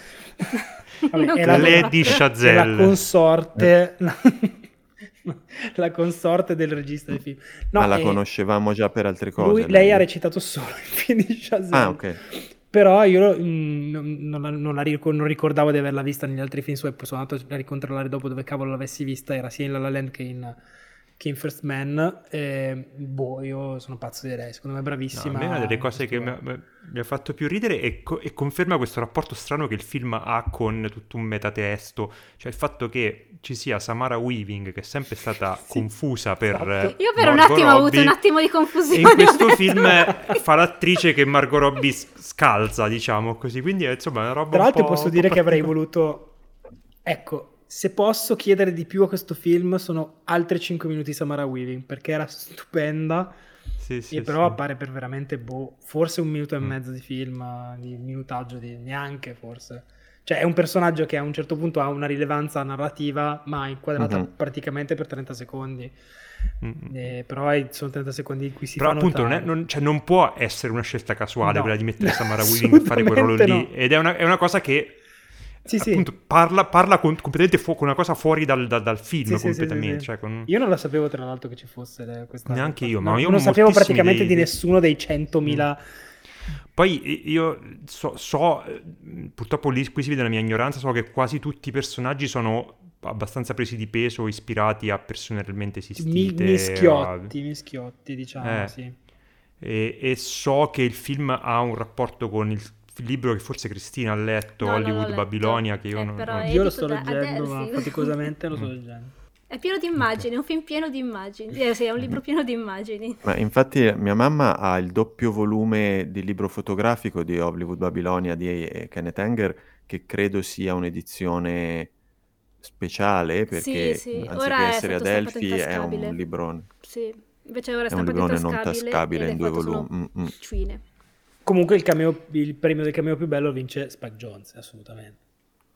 Non è la- credo. Lady è la Chazelle. consorte la, la consorte del regista dei film no, ah, la eh, conoscevamo già per altre cose. lui- lei ha recitato solo in film di Chazelle Ah, ok. però io mm, non, non la- non la ric- non ricordavo di averla vista negli altri film suoi sono andato a ricontrollare dopo dove cavolo l'avessi vista era sia in La La Land che in, che in First Man e, boh io sono pazzo di lei secondo me è No, bravissima a me una delle cose che mi ha, mi ha fatto più ridere e, co- e conferma questo rapporto strano che il film ha con tutto un metatesto, cioè il fatto che ci sia Samara Weaving che è sempre stata Sì, confusa per esatto. eh, Io per un Margot attimo ho avuto Robbie, un attimo di e confusione. in questo film fa l'attrice che Margot Robbie scalza, diciamo così, quindi è, insomma è una roba Tra un l'altro po'- posso un po' dire che avrei voluto... Ecco, se posso chiedere di più a questo film sono altri 5 minuti di Samara Weaving, perché era stupenda, Sì, sì, e però sì. appare per veramente, boh, forse un minuto e Mm. mezzo di film, di minutaggio, di neanche forse. Cioè è un personaggio che a un certo punto ha una rilevanza narrativa, ma inquadrata Mhm. praticamente per 30 secondi. Eh, però sono 30 secondi in cui si Però appunto non, è- non- cioè, non può essere una scelta casuale No, quella di mettere Samara Weaving a fare quel ruolo lì. no. Ed è una, è una cosa che Sì, sì. appunto parla, parla con- completamente fu- con una cosa fuori dal, dal- dal film Sì, completamente. cioè, con- Io non la sapevo tra l'altro che ci fosse eh, questa Neanche io, no, ma io non sapevo praticamente dei- di nessuno dei 100.000 Poi i- io so, so, eh, purtroppo lì qui si vede la mia ignoranza, so che quasi tutti i personaggi sono abbastanza presi di peso, ispirati a persone realmente mi- esistite. mischiotti, mischiotti, diciamo, Eh. sì. E, e so che il film ha un rapporto con il libro che forse Cristina ha letto, No, Hollywood letto. Babilonia, che io Eh, non... non- Io lo sto leggendo, ma sì. faticosamente lo sto leggendo. È pieno di immagini, è un film pieno di immagini. Eh, sì, è un libro pieno di immagini. Ma infatti mia mamma ha il doppio volume di libro fotografico di Hollywood Babilonia di Kenneth Anger, che credo sia un'edizione speciale, perché sì, anziché ora è essere stampato Elfi è un librone, Sì, invece ora è è un librone non tascabile in due volumi. Mm, mm. Ciuine. Comunque il, cameo- il premio del cameo più bello vince Spike Jones, assolutamente.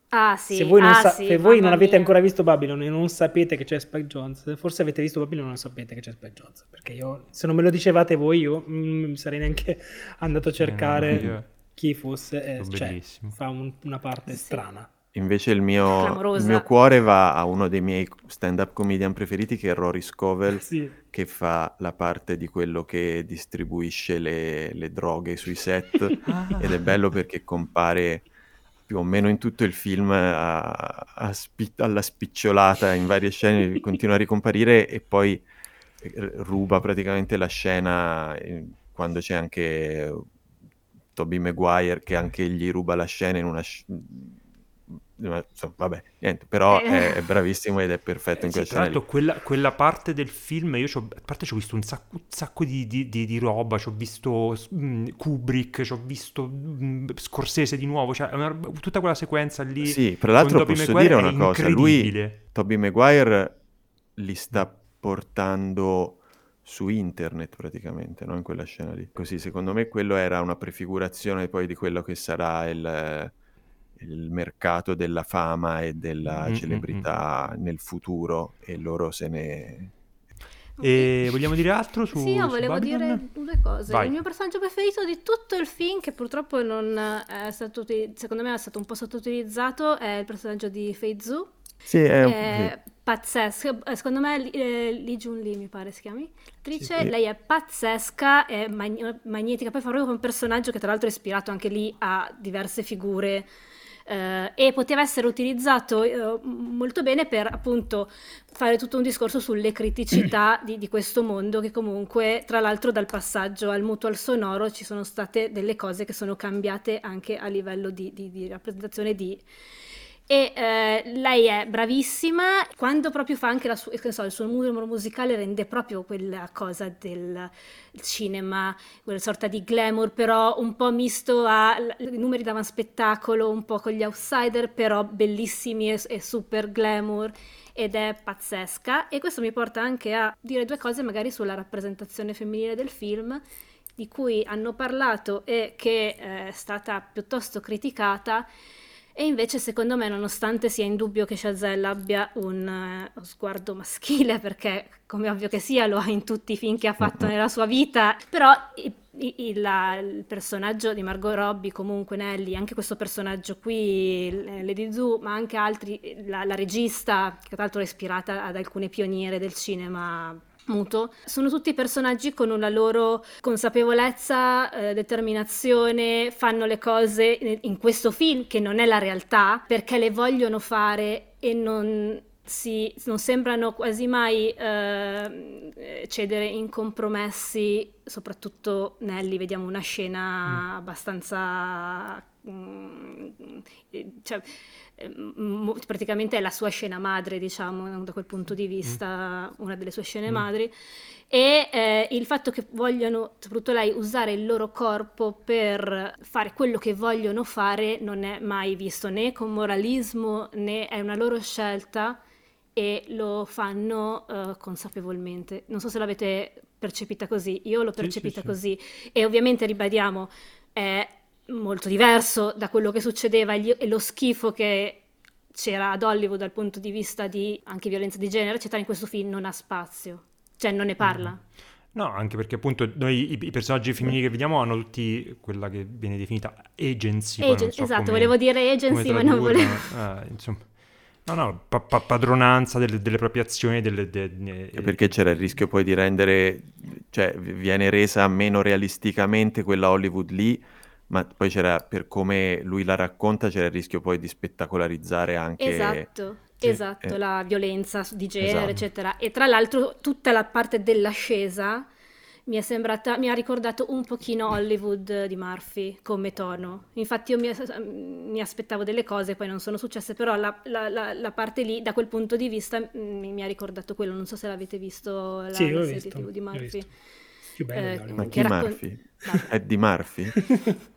Ah sì, se voi, non, ah, sa- sì, se voi non avete mia. ancora visto Babylon e non sapete che c'è Spike Jones, forse avete visto Babylon e non sapete che c'è Spike Jones. Perché io, se non me lo dicevate voi, io mm, mi sarei neanche andato a cercare Eh, chi fosse. eh, cioè, fa un- una parte Sì. strana. Invece il mio, il mio cuore va a uno dei miei stand-up comedian preferiti, che è Rory Scovel, Sì. che fa la parte di quello che distribuisce le, le droghe sui set. Ed è bello perché compare più o meno in tutto il film a- a spi- alla spicciolata in varie scene, continua a ricomparire e poi eh, ruba praticamente la scena eh, quando c'è anche Toby Maguire che anche gli ruba la scena in una... sc- insomma, vabbè, niente, però Eh. è, è bravissimo ed è perfetto in Sì, quella tra l'altro quella, quella parte del film, io c'ho, a parte ci ho visto un sacco, un sacco di, di- di- di roba, ci ho visto mm, Kubrick, ci ho visto mm, Scorsese di nuovo, cioè una tutta quella sequenza lì Sì, tra l'altro posso Maguire dire una cosa, lui. Tobey Maguire li sta portando su internet praticamente, no? In quella scena lì. Così, secondo me quello era una prefigurazione poi di quello che sarà il, il mercato della fama e della Mm, mm, celebrità nel futuro e loro se ne... E vogliamo dire altro su Sì, io volevo dire due cose. Vai. Il mio personaggio preferito di tutto il film, che purtroppo non è stato, secondo me è stato un po' sottoutilizzato, è il personaggio di Fei Zhu. Sì, è, È pazzesco. Eh, Secondo me eh, Lee Jun Lee mi pare si chiami. L'attrice, Sì. lei è pazzesca, è mag- magnetica. Poi fa proprio un personaggio che tra l'altro è ispirato anche lì a diverse figure. Eh, e poteva essere utilizzato eh, molto bene per appunto fare tutto un discorso sulle criticità di, di questo mondo che comunque tra l'altro dal passaggio al mutuo al sonoro ci sono state delle cose che sono cambiate anche a livello di, di- di rappresentazione di E eh, lei è bravissima, quando proprio fa anche su- so, il suo numero musicale rende proprio quella cosa del cinema, quella sorta di glamour, però un po' misto a i numeri da spettacolo, un po' con gli outsider, però bellissimi e, e super glamour ed è pazzesca. E questo mi porta anche a dire due cose magari sulla rappresentazione femminile del film di cui hanno parlato e che è stata piuttosto criticata e invece secondo me, nonostante sia indubbio che Chazelle abbia un uh, sguardo maschile, perché come ovvio che sia lo ha in tutti i film che ha fatto nella sua vita, però il, il, la, il personaggio di Margot Robbie, comunque Nelly, anche questo personaggio qui, Lady Zoo, ma anche altri, la, la regista, che tra l'altro è ispirata ad alcune pioniere del cinema muto. Sono tutti personaggi con una loro consapevolezza, eh, determinazione, fanno le cose in, in questo film che non è la realtà perché le vogliono fare e non si, non sembrano quasi mai eh, cedere in compromessi, soprattutto Nelly, vediamo una scena mm. abbastanza... Mm, cioè, praticamente è la sua scena madre, diciamo, da quel punto di vista, mm. una delle sue scene mm. madri. E eh, il fatto che vogliono, soprattutto lei, usare il loro corpo per fare quello che vogliono fare non è mai visto né con moralismo né è una loro scelta e lo fanno uh, consapevolmente. Non so se l'avete percepita così, io l'ho percepita sì, sì, così sì. e ovviamente ribadiamo, è molto diverso da quello che succedeva e lo schifo che c'era ad Hollywood dal punto di vista di anche violenza di genere, eccetera, in questo film non ha spazio, cioè non ne parla. Mm. No, anche perché appunto noi i, i, personaggi femminili che vediamo hanno tutti quella che viene definita agency. Agen- so esatto, come, volevo dire agency, ma non volevo... Eh, insomma. No, no, pa- pa- padronanza delle, delle, proprie azioni. Delle, de, de, de, perché c'era il rischio poi di rendere, cioè viene resa meno realisticamente quella Hollywood lì, ma poi c'era, per come lui la racconta, c'era il rischio poi di spettacolarizzare anche... Esatto, sì, esatto, eh. la violenza di genere, esatto. eccetera. E tra l'altro tutta la parte dell'ascesa mi è sembrata, mi ha ricordato un pochino Hollywood di Murphy come tono. Infatti io mi, mi aspettavo delle cose, poi non sono successe, però la, la, la, la parte lì, da quel punto di vista, mi, mi, ha ricordato quello. Non so se l'avete visto, la, sì, la serie TV di Murphy. Più bello, eh, Ma chi raccon- Murphy? È di Murphy?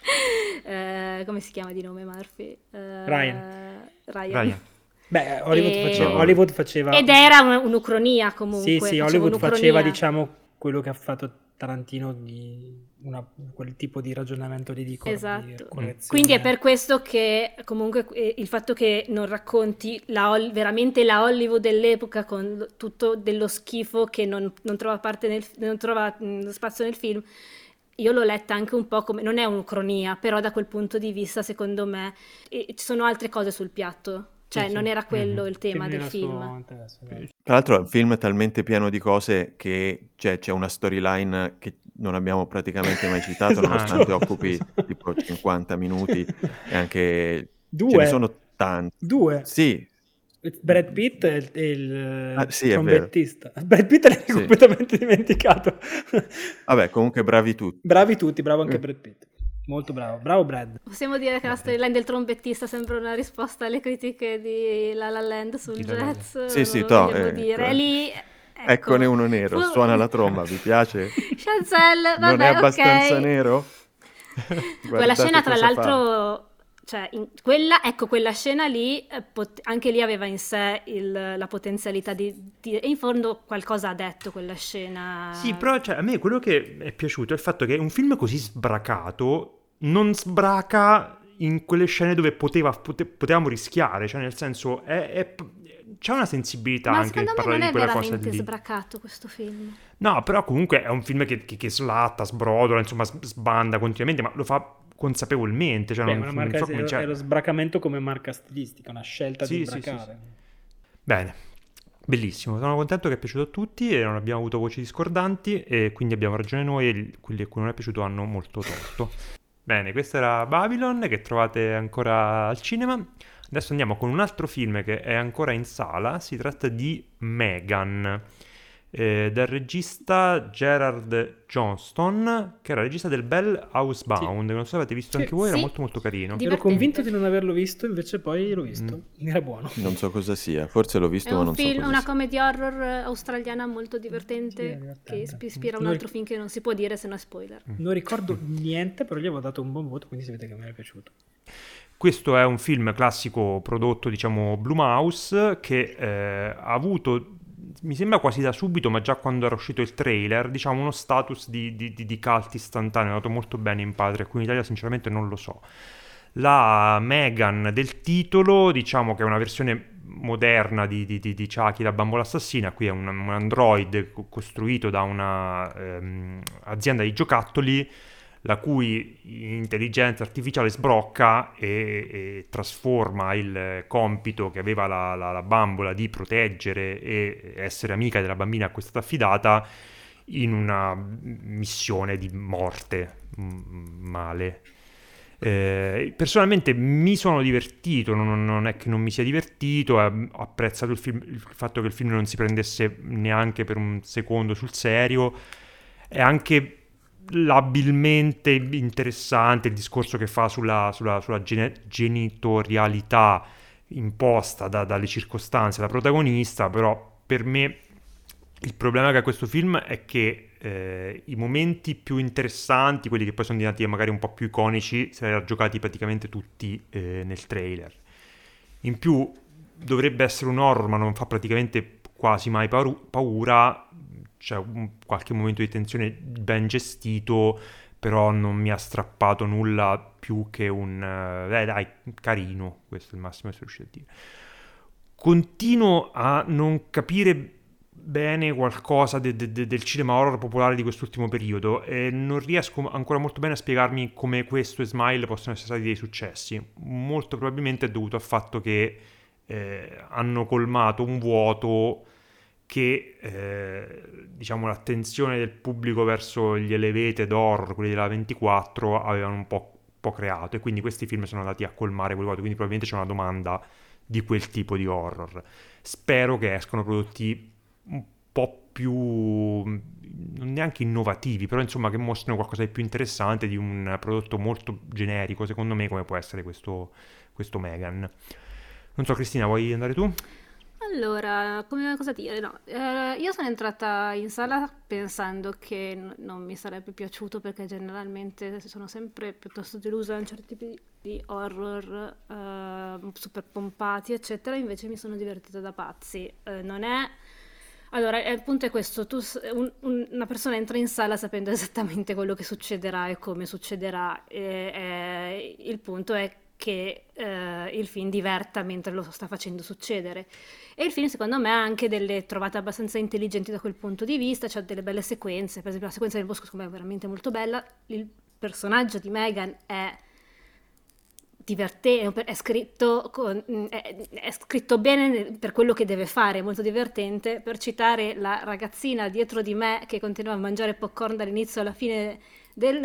eh, come si chiama di nome Murphy? Eh, Ryan. Ryan. Ryan. Beh, Hollywood, e... faceva, Hollywood, faceva, Ed era un, un'ucronia comunque. Sì, sì, Hollywood faceva, diciamo, quello che ha fatto Tarantino di una, quel tipo di ragionamento ridicolo. Esatto. Di Quindi è per questo che comunque il fatto che non racconti la, veramente la Hollywood dell'epoca con tutto dello schifo che non, non trova, nel, non trova spazio nel film io l'ho letta anche un po' come, non è un'ucronia, però da quel punto di vista secondo me e, ci sono altre cose sul piatto, cioè sì, non sì. era quello mm-hmm. il tema del film. Tra l'altro è un film talmente pieno di cose che cioè, c'è una storyline che non abbiamo praticamente mai citato, esatto. nonostante occupi tipo 50 minuti e anche... Due. Ce ne sono tanti. Due. Sì, Brad Pitt è il, il ah, sì, trombettista. Brad Pitt l'hai sì. completamente dimenticato. Vabbè, comunque bravi tutti. Bravi tutti, bravo anche mm. Brad Pitt. Molto bravo, bravo Brad. Possiamo dire che la storyline del trombettista sembra una risposta alle critiche di La La Land sul di jazz. Sì, sì, to, eh, dire. Eh. Lì, ecco. Eccone uno nero, suona la tromba, vi piace? Chancel, vabbè, Non è abbastanza okay. nero? Quella scena, tra l'altro, fa cioè, quella, ecco, quella scena lì, eh, pot- anche lì aveva in sé il, la potenzialità di, di, E in fondo qualcosa ha detto quella scena. Sì, però cioè, a me quello che è piaciuto è il fatto che un film così sbracato non sbraca in quelle scene dove poteva, pote- potevamo rischiare, cioè nel senso è, è, c'è una sensibilità Ma anche parlare di quella cosa lì. sbracato questo film. No, però comunque è un film che, che, che slatta, sbrodola, insomma sbanda continuamente, ma lo fa consapevolmente. Cioè Beh, non, non so come, cioè... è lo sbracamento come marca stilistica, una scelta sì, di sbracare. Sì, Bene, bellissimo. Sono contento che è piaciuto a tutti e non abbiamo avuto voci discordanti e quindi abbiamo ragione noi e quelli a cui non è piaciuto hanno molto torto. Bene, questo era Babylon che trovate ancora al cinema. Adesso andiamo con un altro film che è ancora in sala, si tratta di Megan. Eh, dal regista Gerard Johnston, che era regista del Bell Housebound, sì. che non so se avete visto sì. anche voi, era molto molto carino. Divertente. Ero convinto di non averlo visto, invece poi l'ho visto, mm. era buono. Non so cosa sia, forse l'ho visto è ma non film, so cosa una sia. comedy horror australiana molto divertente che ispira un altro film che non si può dire se no è spoiler. Mm. Non ricordo niente, però gli avevo dato un buon voto, quindi si vede che mi era piaciuto. Questo è un film classico prodotto, diciamo, Blumhouse, che eh, ha avuto mi sembra quasi da subito, ma già quando era uscito il trailer, diciamo uno status di, di, di, di cult istantaneo, è andato molto bene in padre, qui in Italia sinceramente non lo so. La Megan del titolo, diciamo che è una versione moderna di, di, di, di Chucky la bambola assassina, qui è un, un android costruito da un'azienda ehm, di giocattoli la cui intelligenza artificiale sbrocca e, e trasforma il compito che aveva la, la, la, bambola di proteggere e essere amica della bambina a cui è stata affidata in una missione di morte, male. Eh, personalmente mi sono divertito, non, non, è che non mi sia divertito, ho apprezzato il, film, il fatto che il film non si prendesse neanche per un secondo sul serio, è anche labilmente interessante il discorso che fa sulla, sulla, sulla gene- genitorialità imposta da, dalle circostanze alla protagonista, però per me il problema che ha questo film è che eh, i momenti più interessanti, quelli che poi sono diventati magari un po' più iconici, si erano giocati praticamente tutti eh, nel trailer. In più dovrebbe essere un horror, ma non fa praticamente quasi mai paura, c'è un, qualche momento di tensione ben gestito, però non mi ha strappato nulla più che un... Eh, dai, carino, questo è il massimo che sono riuscito a dire. Continuo a non capire bene qualcosa de, de, de, del cinema horror popolare di quest'ultimo periodo e non riesco ancora molto bene a spiegarmi come questo e Smile possono essere stati dei successi. Molto probabilmente è dovuto al fatto che eh, hanno colmato un vuoto che eh, diciamo l'attenzione del pubblico verso gli elevated horror, quelli della 24, avevano un po', po', creato e quindi questi film sono andati a colmare quel vuoto, quindi probabilmente c'è una domanda di quel tipo di horror. Spero che escono prodotti un po' più non neanche innovativi, però insomma che mostrino qualcosa di più interessante di un prodotto molto generico, secondo me, come può essere questo, questo Megan. Non so, Cristina, vuoi andare tu? Allora, come cosa dire? No, eh, io sono entrata in sala pensando che n- non mi sarebbe piaciuto perché generalmente sono sempre piuttosto delusa in certi tipi di horror eh, super pompati, eccetera, invece mi sono divertita da pazzi. Eh, non è... Allora, il punto è questo, tu, un, un, una persona entra in sala sapendo esattamente quello che succederà e come succederà, e, il punto è che eh, il film diverta mentre lo sta facendo succedere. E il film, secondo me, ha anche delle trovate abbastanza intelligenti da quel punto di vista, c'ha delle belle sequenze, per esempio la sequenza del bosco, secondo me, è veramente molto bella. Il personaggio di Megan è divertente, è scritto, con, è, è scritto bene per quello che deve fare, è molto divertente. Per citare la ragazzina dietro di me che continua a mangiare popcorn dall'inizio alla fine del,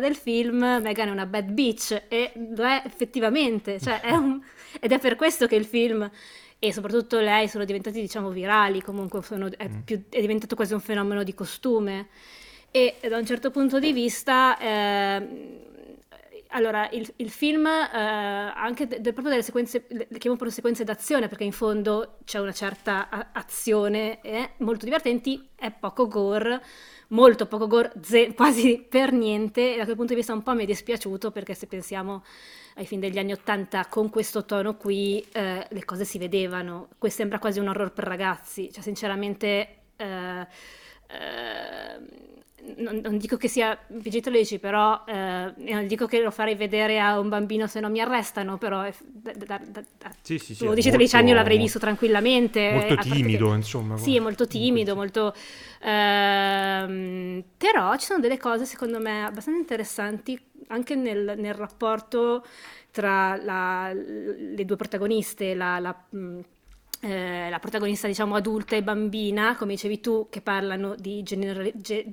del, film Megan è una bad bitch e lo è effettivamente, cioè è un, ed è per questo che il film e soprattutto lei sono diventati diciamo virali, comunque sono, è, mm. più, è, diventato quasi un fenomeno di costume e da un certo punto di vista eh, allora, il, il film, eh, anche de, proprio delle sequenze, le chiamo proprio sequenze d'azione, perché in fondo c'è una certa azione, eh, molto divertenti, è poco gore, molto poco gore, ze- quasi per niente, e da quel punto di vista un po' mi è dispiaciuto, perché se pensiamo ai film degli anni Ottanta con questo tono qui, eh, le cose si vedevano. Questo sembra quasi un horror per ragazzi, cioè sinceramente... Eh, eh, non, non, dico che sia PG-13, però eh, non dico che lo farei vedere a un bambino se non mi arrestano, però da, da, da, da sì, sì, sì, 12-13 anni l'avrei visto tranquillamente. Molto timido, che, insomma. Sì, è molto timido, molto... Ehm, però ci sono delle cose, secondo me, abbastanza interessanti anche nel, nel rapporto tra la, le due protagoniste, la, la eh, la protagonista diciamo adulta e bambina, come dicevi tu, che parlano di gener- ge-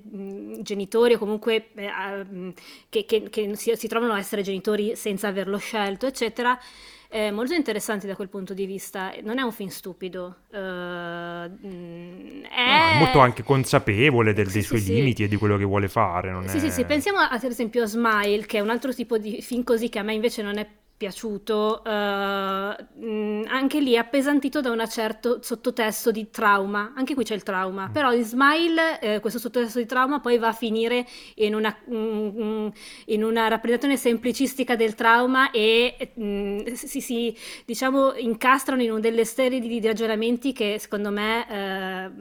genitori o comunque eh, che, che, che si, si, trovano a essere genitori senza averlo scelto, eccetera. eh, molto interessanti da quel punto di vista. Non è un film stupido, uh, è... No, è... molto anche consapevole del, sì, dei suoi sì, limiti sì. e di quello che vuole fare. sì, è... sì, sì, pensiamo ad esempio a Smile, che è un altro tipo di film così che a me invece non è piaciuto, uh, anche lì appesantito da un certo sottotesto di trauma, anche qui c'è il trauma, mm. però in Smile eh, questo sottotesto di trauma poi va a finire in una, mm, in una rappresentazione semplicistica del trauma e mm, si, si, diciamo incastrano in delle serie di, di ragionamenti che secondo me eh,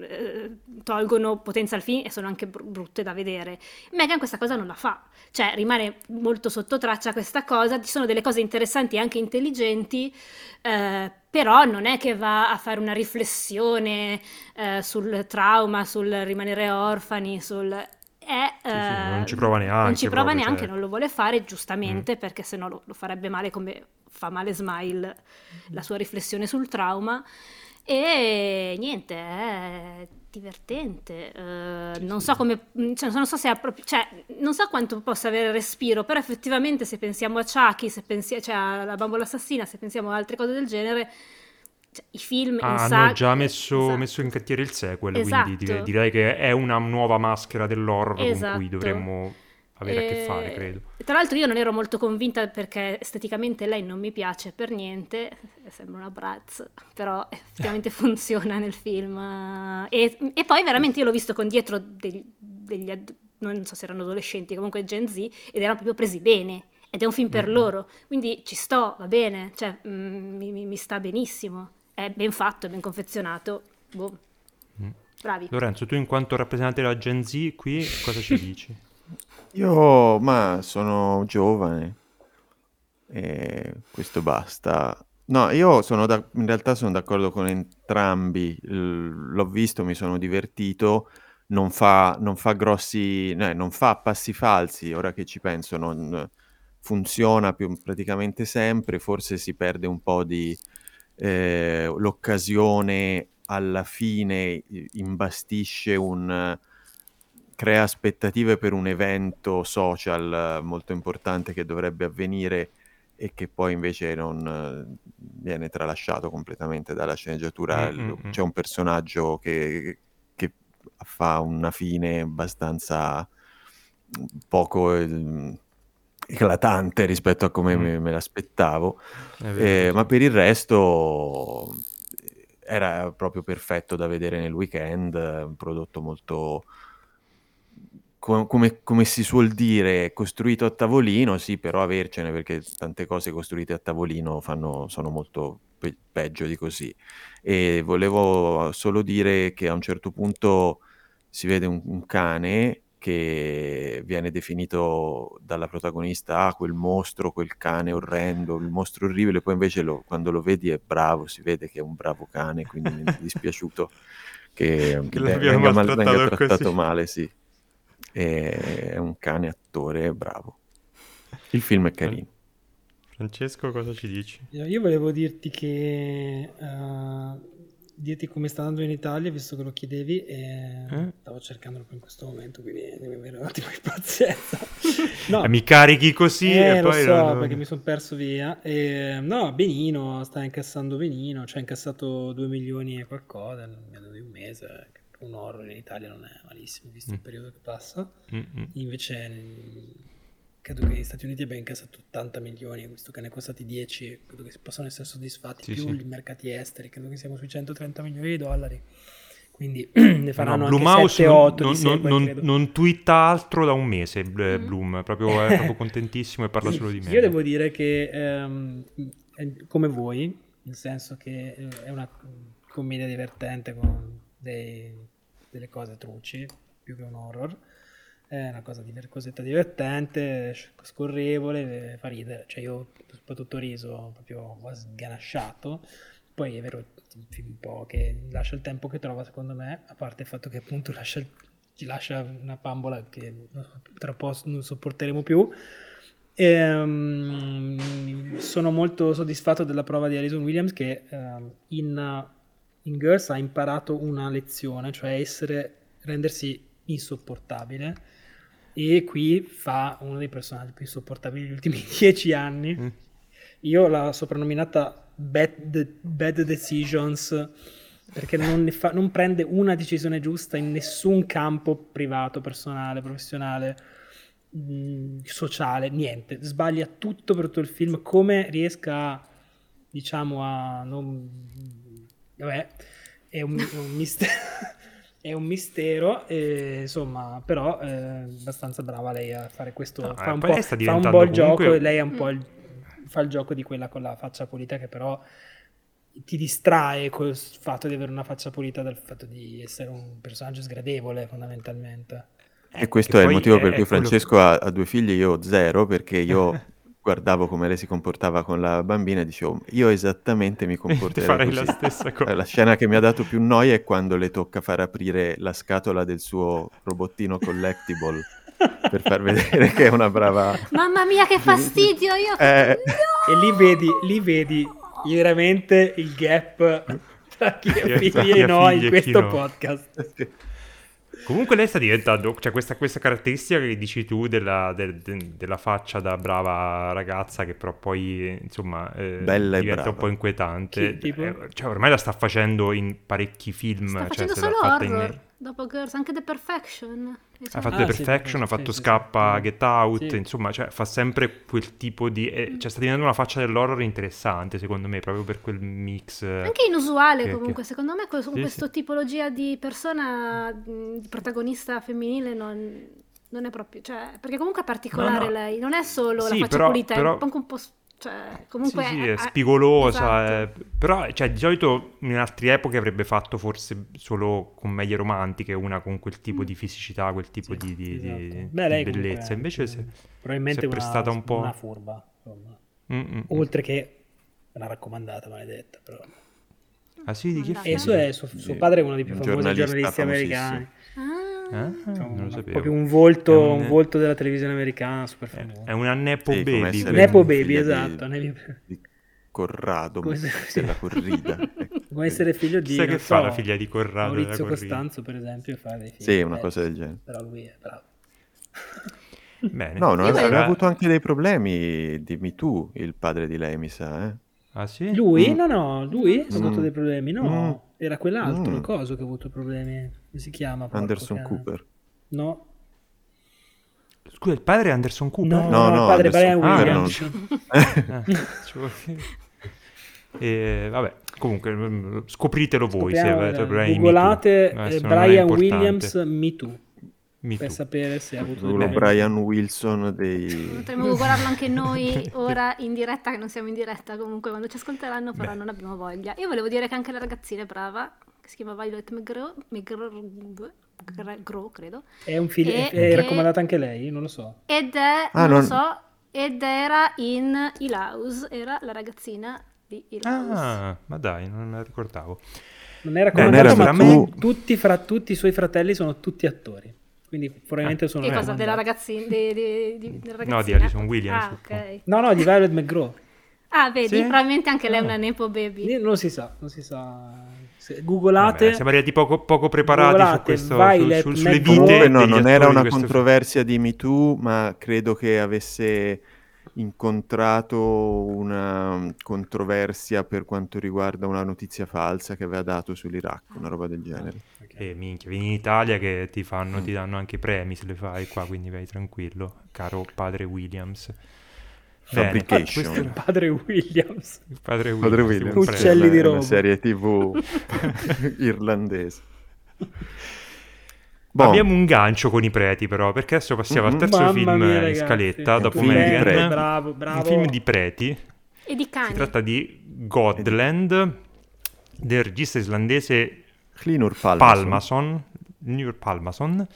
eh, tolgono potenza al film e sono anche br- brutte da vedere. Megan questa cosa non la fa, cioè rimane molto sotto traccia questa cosa, ci sono delle cose interessanti e anche intelligenti, eh, però non è che va a fare una riflessione eh, sul trauma, sul rimanere orfani, sul... È, sì, sì, non ci prova neanche. Non ci prova proprio, neanche, cioè... non lo vuole fare giustamente mm. perché sennò lo, lo farebbe male come fa male Smile la sua riflessione sul trauma. E niente, è divertente. Uh, non so come, cioè, non so se ha proprio, cioè, non so quanto possa avere respiro, però effettivamente se pensiamo a Chucky, se pensiamo, cioè alla bambola assassina, se pensiamo a altre cose del genere, cioè, i film ah, hanno già messo, esatto. messo, in cantiere il sequel, esatto. quindi direi che è una nuova maschera dell'horror esatto. con cui dovremmo avere e... a che fare, credo. Tra l'altro io non ero molto convinta perché esteticamente lei non mi piace per niente, sembra una Bratz, però effettivamente funziona nel film. E, e, poi veramente io l'ho visto con dietro degli, degli non so se erano adolescenti, comunque Gen Z, ed erano proprio presi bene. Ed è un film per mm-hmm. loro, quindi ci sto, va bene, cioè mm, mi, mi, sta benissimo, è ben fatto, è ben confezionato. Boh. Mm. Bravi. Lorenzo, tu in quanto rappresentante della Gen Z qui cosa ci dici? Io, ma sono giovane e questo basta. No, io sono da- in realtà sono d'accordo con entrambi. L- l'ho visto, mi sono divertito. Non fa, non fa grossi, eh, non fa passi falsi. Ora che ci penso, non funziona più praticamente sempre. Forse si perde un po' di eh, l'occasione alla fine, imbastisce un crea aspettative per un evento social molto importante che dovrebbe avvenire e che poi invece non eh, viene tralasciato completamente dalla sceneggiatura. Mm-hmm. C'è un personaggio che, che, fa una fine abbastanza poco eh, eclatante rispetto a come mm. me, me, l'aspettavo, eh, ma per il resto era proprio perfetto da vedere nel weekend, un prodotto molto come, come, si suol dire, costruito a tavolino, sì, però avercene perché tante cose costruite a tavolino fanno, sono molto pe- peggio di così. E volevo solo dire che a un certo punto si vede un, un cane che viene definito dalla protagonista ah, quel mostro, quel cane orrendo, il mostro orribile, poi invece lo, quando lo vedi è bravo, si vede che è un bravo cane, quindi mi è dispiaciuto che, che venga, mal, venga trattato male, sì è un cane attore bravo. Il film è carino. Francesco, cosa ci dici? Io volevo dirti che uh, dirti come sta andando in Italia, visto che lo chiedevi, e eh? stavo cercandolo in questo momento, quindi devi avere un attimo di pazienza. No. mi carichi così eh, e lo poi... so, non... perché mi sono perso via. E, no, benino, sta incassando benino, cioè ha incassato 2 milioni e qualcosa nel di un mese, un horror in Italia non è malissimo visto mm. il periodo che passa. Mm-hmm. Invece credo che negli Stati Uniti abbia incassato 80 milioni, visto che ne è costati 10, credo che possano essere soddisfatti sì, più sì. i mercati esteri, credo che siamo sui 130 milioni di dollari. Quindi ne faranno no, anche 7, 8 non, non, non, non, twitta altro da un mese mm. Bloom, proprio, è proprio contentissimo e parla solo di me. Io devo dire che um, come voi, nel senso che eh, è una commedia divertente con dei, delle cose truci, più che un horror. È una cosa di, cosetta divertente, scorrevole, fa ridere. Cioè io soprattutto riso proprio sganasciato. Poi è vero, un po' che lascia il tempo che trova secondo me, a parte il fatto che appunto lascia, ci lascia una bambola che tra un po' non sopporteremo più. E, um, sono molto soddisfatto della prova di Alison Williams che um, in in Girls ha imparato una lezione, cioè essere, rendersi insopportabile e qui fa uno dei personaggi più insopportabili degli ultimi dieci anni. Mm. io l'ho soprannominata Bad, Bad Decisions perché non, fa, non, prende una decisione giusta in nessun campo privato, personale, professionale, mh, mm, sociale, niente. Sbaglia tutto per tutto il film, come riesca, diciamo, a... Non... Vabbè, è un, un mistero. è un mistero, e, insomma, però è abbastanza brava lei a fare questo. No, fa, un po', fa un po' il gioco e lei è un po' il, fa il gioco di quella con la faccia pulita che però ti distrae col fatto di avere una faccia pulita dal fatto di essere un personaggio sgradevole fondamentalmente. E questo è il motivo per cui Francesco quello... ha, ha, due figli e io ho zero, perché io guardavo come lei si comportava con la bambina e dicevo, io esattamente mi comporterei Farei così. la stessa cosa. La scena che mi ha dato più noia è quando le tocca far aprire la scatola del suo robottino collectible per far vedere che è una brava... Mamma mia che fastidio, io... Eh... No! E lì vedi, lì vedi veramente il gap tra chi ha figli e no in questo no. podcast. Comunque lei sta diventando, cioè questa, questa caratteristica che dici tu della, de, de, della faccia da brava ragazza che però poi insomma eh, Bella diventa un po' inquietante. Chi, eh, cioè, ormai la sta facendo in parecchi film. Sta cioè, facendo solo horror. In... Dopo Girls, anche The Perfection. Ha fatto ah, The Perfection, sì, ha fatto sì, Scappa, sì. Get Out, insomma, cioè, fa sempre quel tipo di... Eh, cioè, sta diventando una faccia dell'horror interessante, secondo me, proprio per quel mix... Anche inusuale, che, comunque, che... secondo me, con questa tipologia di persona, di protagonista femminile, non, non, è proprio... Cioè, perché comunque è particolare no, no. lei, non è solo la faccia però, pulita, però... è anche un po' Cioè, comunque sì, sì, è, spigolosa, esatto. è... però cioè, di solito in altre epoche avrebbe fatto forse solo commedie romantiche, una con quel tipo mm. di fisicità, quel tipo sì, di, di, esatto. di, Beh, di bellezza. Invece se, probabilmente si è prestata una, un po'... una furba, oltre che una raccomanda maledetta. Però. Ah sì, di chi è? E suo, suo, suo padre è uno dei più famosi giornalisti americani. Ah. Eh? Non lo sapevo. Proprio un volto, un... un volto della televisione americana super famoso. È una Nepo sì, Baby. Nepo Baby, esatto. Di, di Corrado, come se, sì. della corrida. come essere figlio di... Sai che fa la figlia di Corrado Maurizio Costanzo, per esempio, fa dei figli. Sì, una cosa del genere. Però lui è bravo. Bene. No, non aveva, avuto anche dei problemi, dimmi tu, il padre di lei, mi sa, eh? Ah sì? Lui? Mm. No, no, lui mm. ha avuto dei problemi, no. Mm. Era quell'altro, mm. coso che ha avuto problemi. Come si chiama? Anderson Cooper. No. Scusa, il padre è Anderson Cooper? No, no, no il padre Brian Williams. Ah, e, vabbè, comunque mm, scopritelo voi se avete problemi. Googolate eh, Brian Williams Me Too. Me per too. sapere se ha avuto Solo Brian Wilson dei... Potremmo googlarlo anche noi ora in diretta, che non siamo in diretta comunque, quando ci ascolteranno però Beh. non abbiamo voglia. Io volevo dire che anche la ragazzina è brava, che si chiama Violet McGraw, McGraw credo. È un film, è, è raccomandata anche lei? Non lo so. Ed è, ah, non, non lo so, ed era in Hill House, era la ragazzina di Hill House. Ah, ma dai, non la ricordavo. Non è raccomandata, ma tu, tutti, fra, tutti i suoi fratelli sono tutti attori. Quindi probabilmente ah, sono... Che cosa, della ragazzina? Di, di, di, della ragazzina? No, di Alison Williams. Ah, okay. No, no, di Violet McGraw. Ah, vedi, sì? probabilmente anche lei è una Nepo Baby. Non si sa, non si sa. Se googolate... Vabbè, siamo arrivati poco, poco preparati su questo, Violet, su, sulle vite no, non era una controversia film. di MeToo, ma credo che avesse incontrato una controversia per quanto riguarda una notizia falsa che aveva dato sull'Iraq, una roba del genere. E eh, minchia, vieni in Italia che ti fanno, ti danno anche premi se le fai qua, quindi vai tranquillo, caro padre Williams. Fabrication. Bene, il padre Williams. Il padre Williams. Padre Williams. Uccelli di Roma. Una serie tv irlandese. Bon. Abbiamo un gancio con i preti però, perché adesso passiamo mm-hmm. al terzo Mamma film mia, in scaletta, dopo Megan. Bravo, bravo. Un film di preti. E di cani. Si tratta di Godland, del regista islandese Clinur Palmason. Palmason, Palmason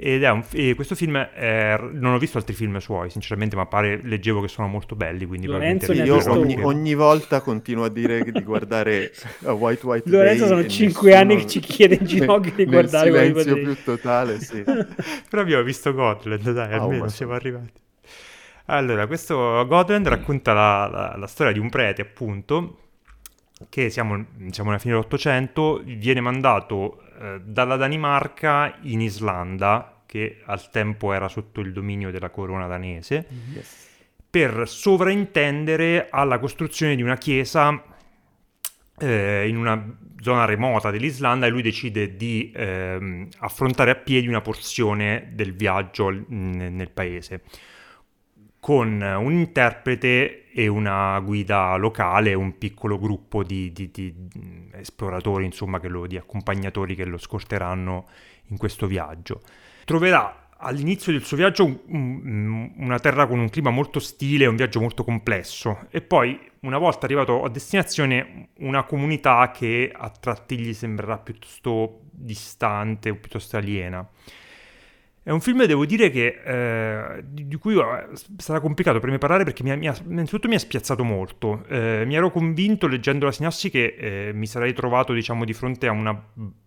ed è un, e questo film è, non ho visto altri film suoi sinceramente ma pare leggevo che sono molto belli quindi Lorenzo io. Ogni, ogni, volta continuo a dire di guardare a White White Lorenzo sono cinque anni che ci chiede in ginocchio di guardare il silenzio più totale sì. però abbiamo visto Gotland dai oh, almeno siamo arrivati. Allora questo Gotland racconta la, la, la storia di un prete appunto che siamo, siamo alla fine dell'Ottocento, viene mandato eh, dalla Danimarca in Islanda, che al tempo era sotto il dominio della corona danese, yes. per sovraintendere alla costruzione di una chiesa eh, in una zona remota dell'Islanda e lui decide di eh, affrontare a piedi una porzione del viaggio n- nel paese con un interprete e una guida locale, un piccolo gruppo di, di, di esploratori, insomma, lo, di accompagnatori che lo scorteranno in questo viaggio. Troverà all'inizio del suo viaggio un, una terra con un clima molto ostile, un viaggio molto complesso e poi una volta arrivato a destinazione una comunità che a tratti gli sembrerà piuttosto distante o piuttosto aliena. È un film, devo dire, che, eh, di, cui eh, sarà complicato per me parlare perché mi ha, mi ha, innanzitutto mi ha spiazzato molto. Eh, mi ero convinto, leggendo la sinossi, che eh, mi sarei trovato, diciamo, di fronte a una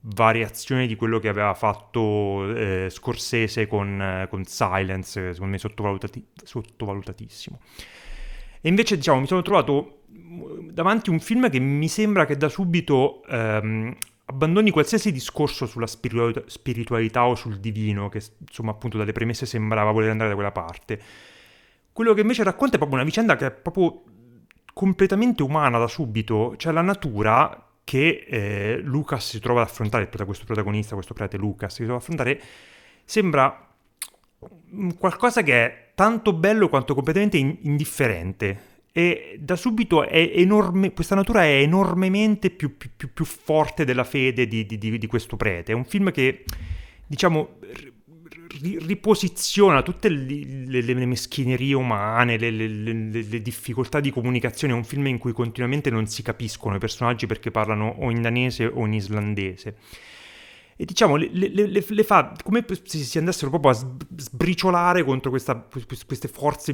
variazione di quello che aveva fatto eh, Scorsese con, con, Silence, secondo me sottovalutati- sottovalutatissimo. E invece, diciamo, mi sono trovato davanti a un film che mi sembra che da subito ehm, abbandoni qualsiasi discorso sulla spiritualità o sul divino, che insomma appunto dalle premesse sembrava voler andare da quella parte. Quello che invece racconta è proprio una vicenda che è proprio completamente umana da subito, cioè la natura che eh, Lucas si trova ad affrontare, questo protagonista, questo prete Lucas, si trova ad affrontare, sembra qualcosa che è tanto bello quanto completamente in- indifferente e da subito enorme, questa natura è enormemente più, più, più, forte della fede di, di, di, questo prete. È un film che, diciamo, riposiziona tutte le, le, le meschinerie umane, le, le, difficoltà di comunicazione. È un film in cui continuamente non si capiscono i personaggi perché parlano o in danese o in islandese. E diciamo, le, fa come se si andassero proprio a sbriciolare contro questa, queste forze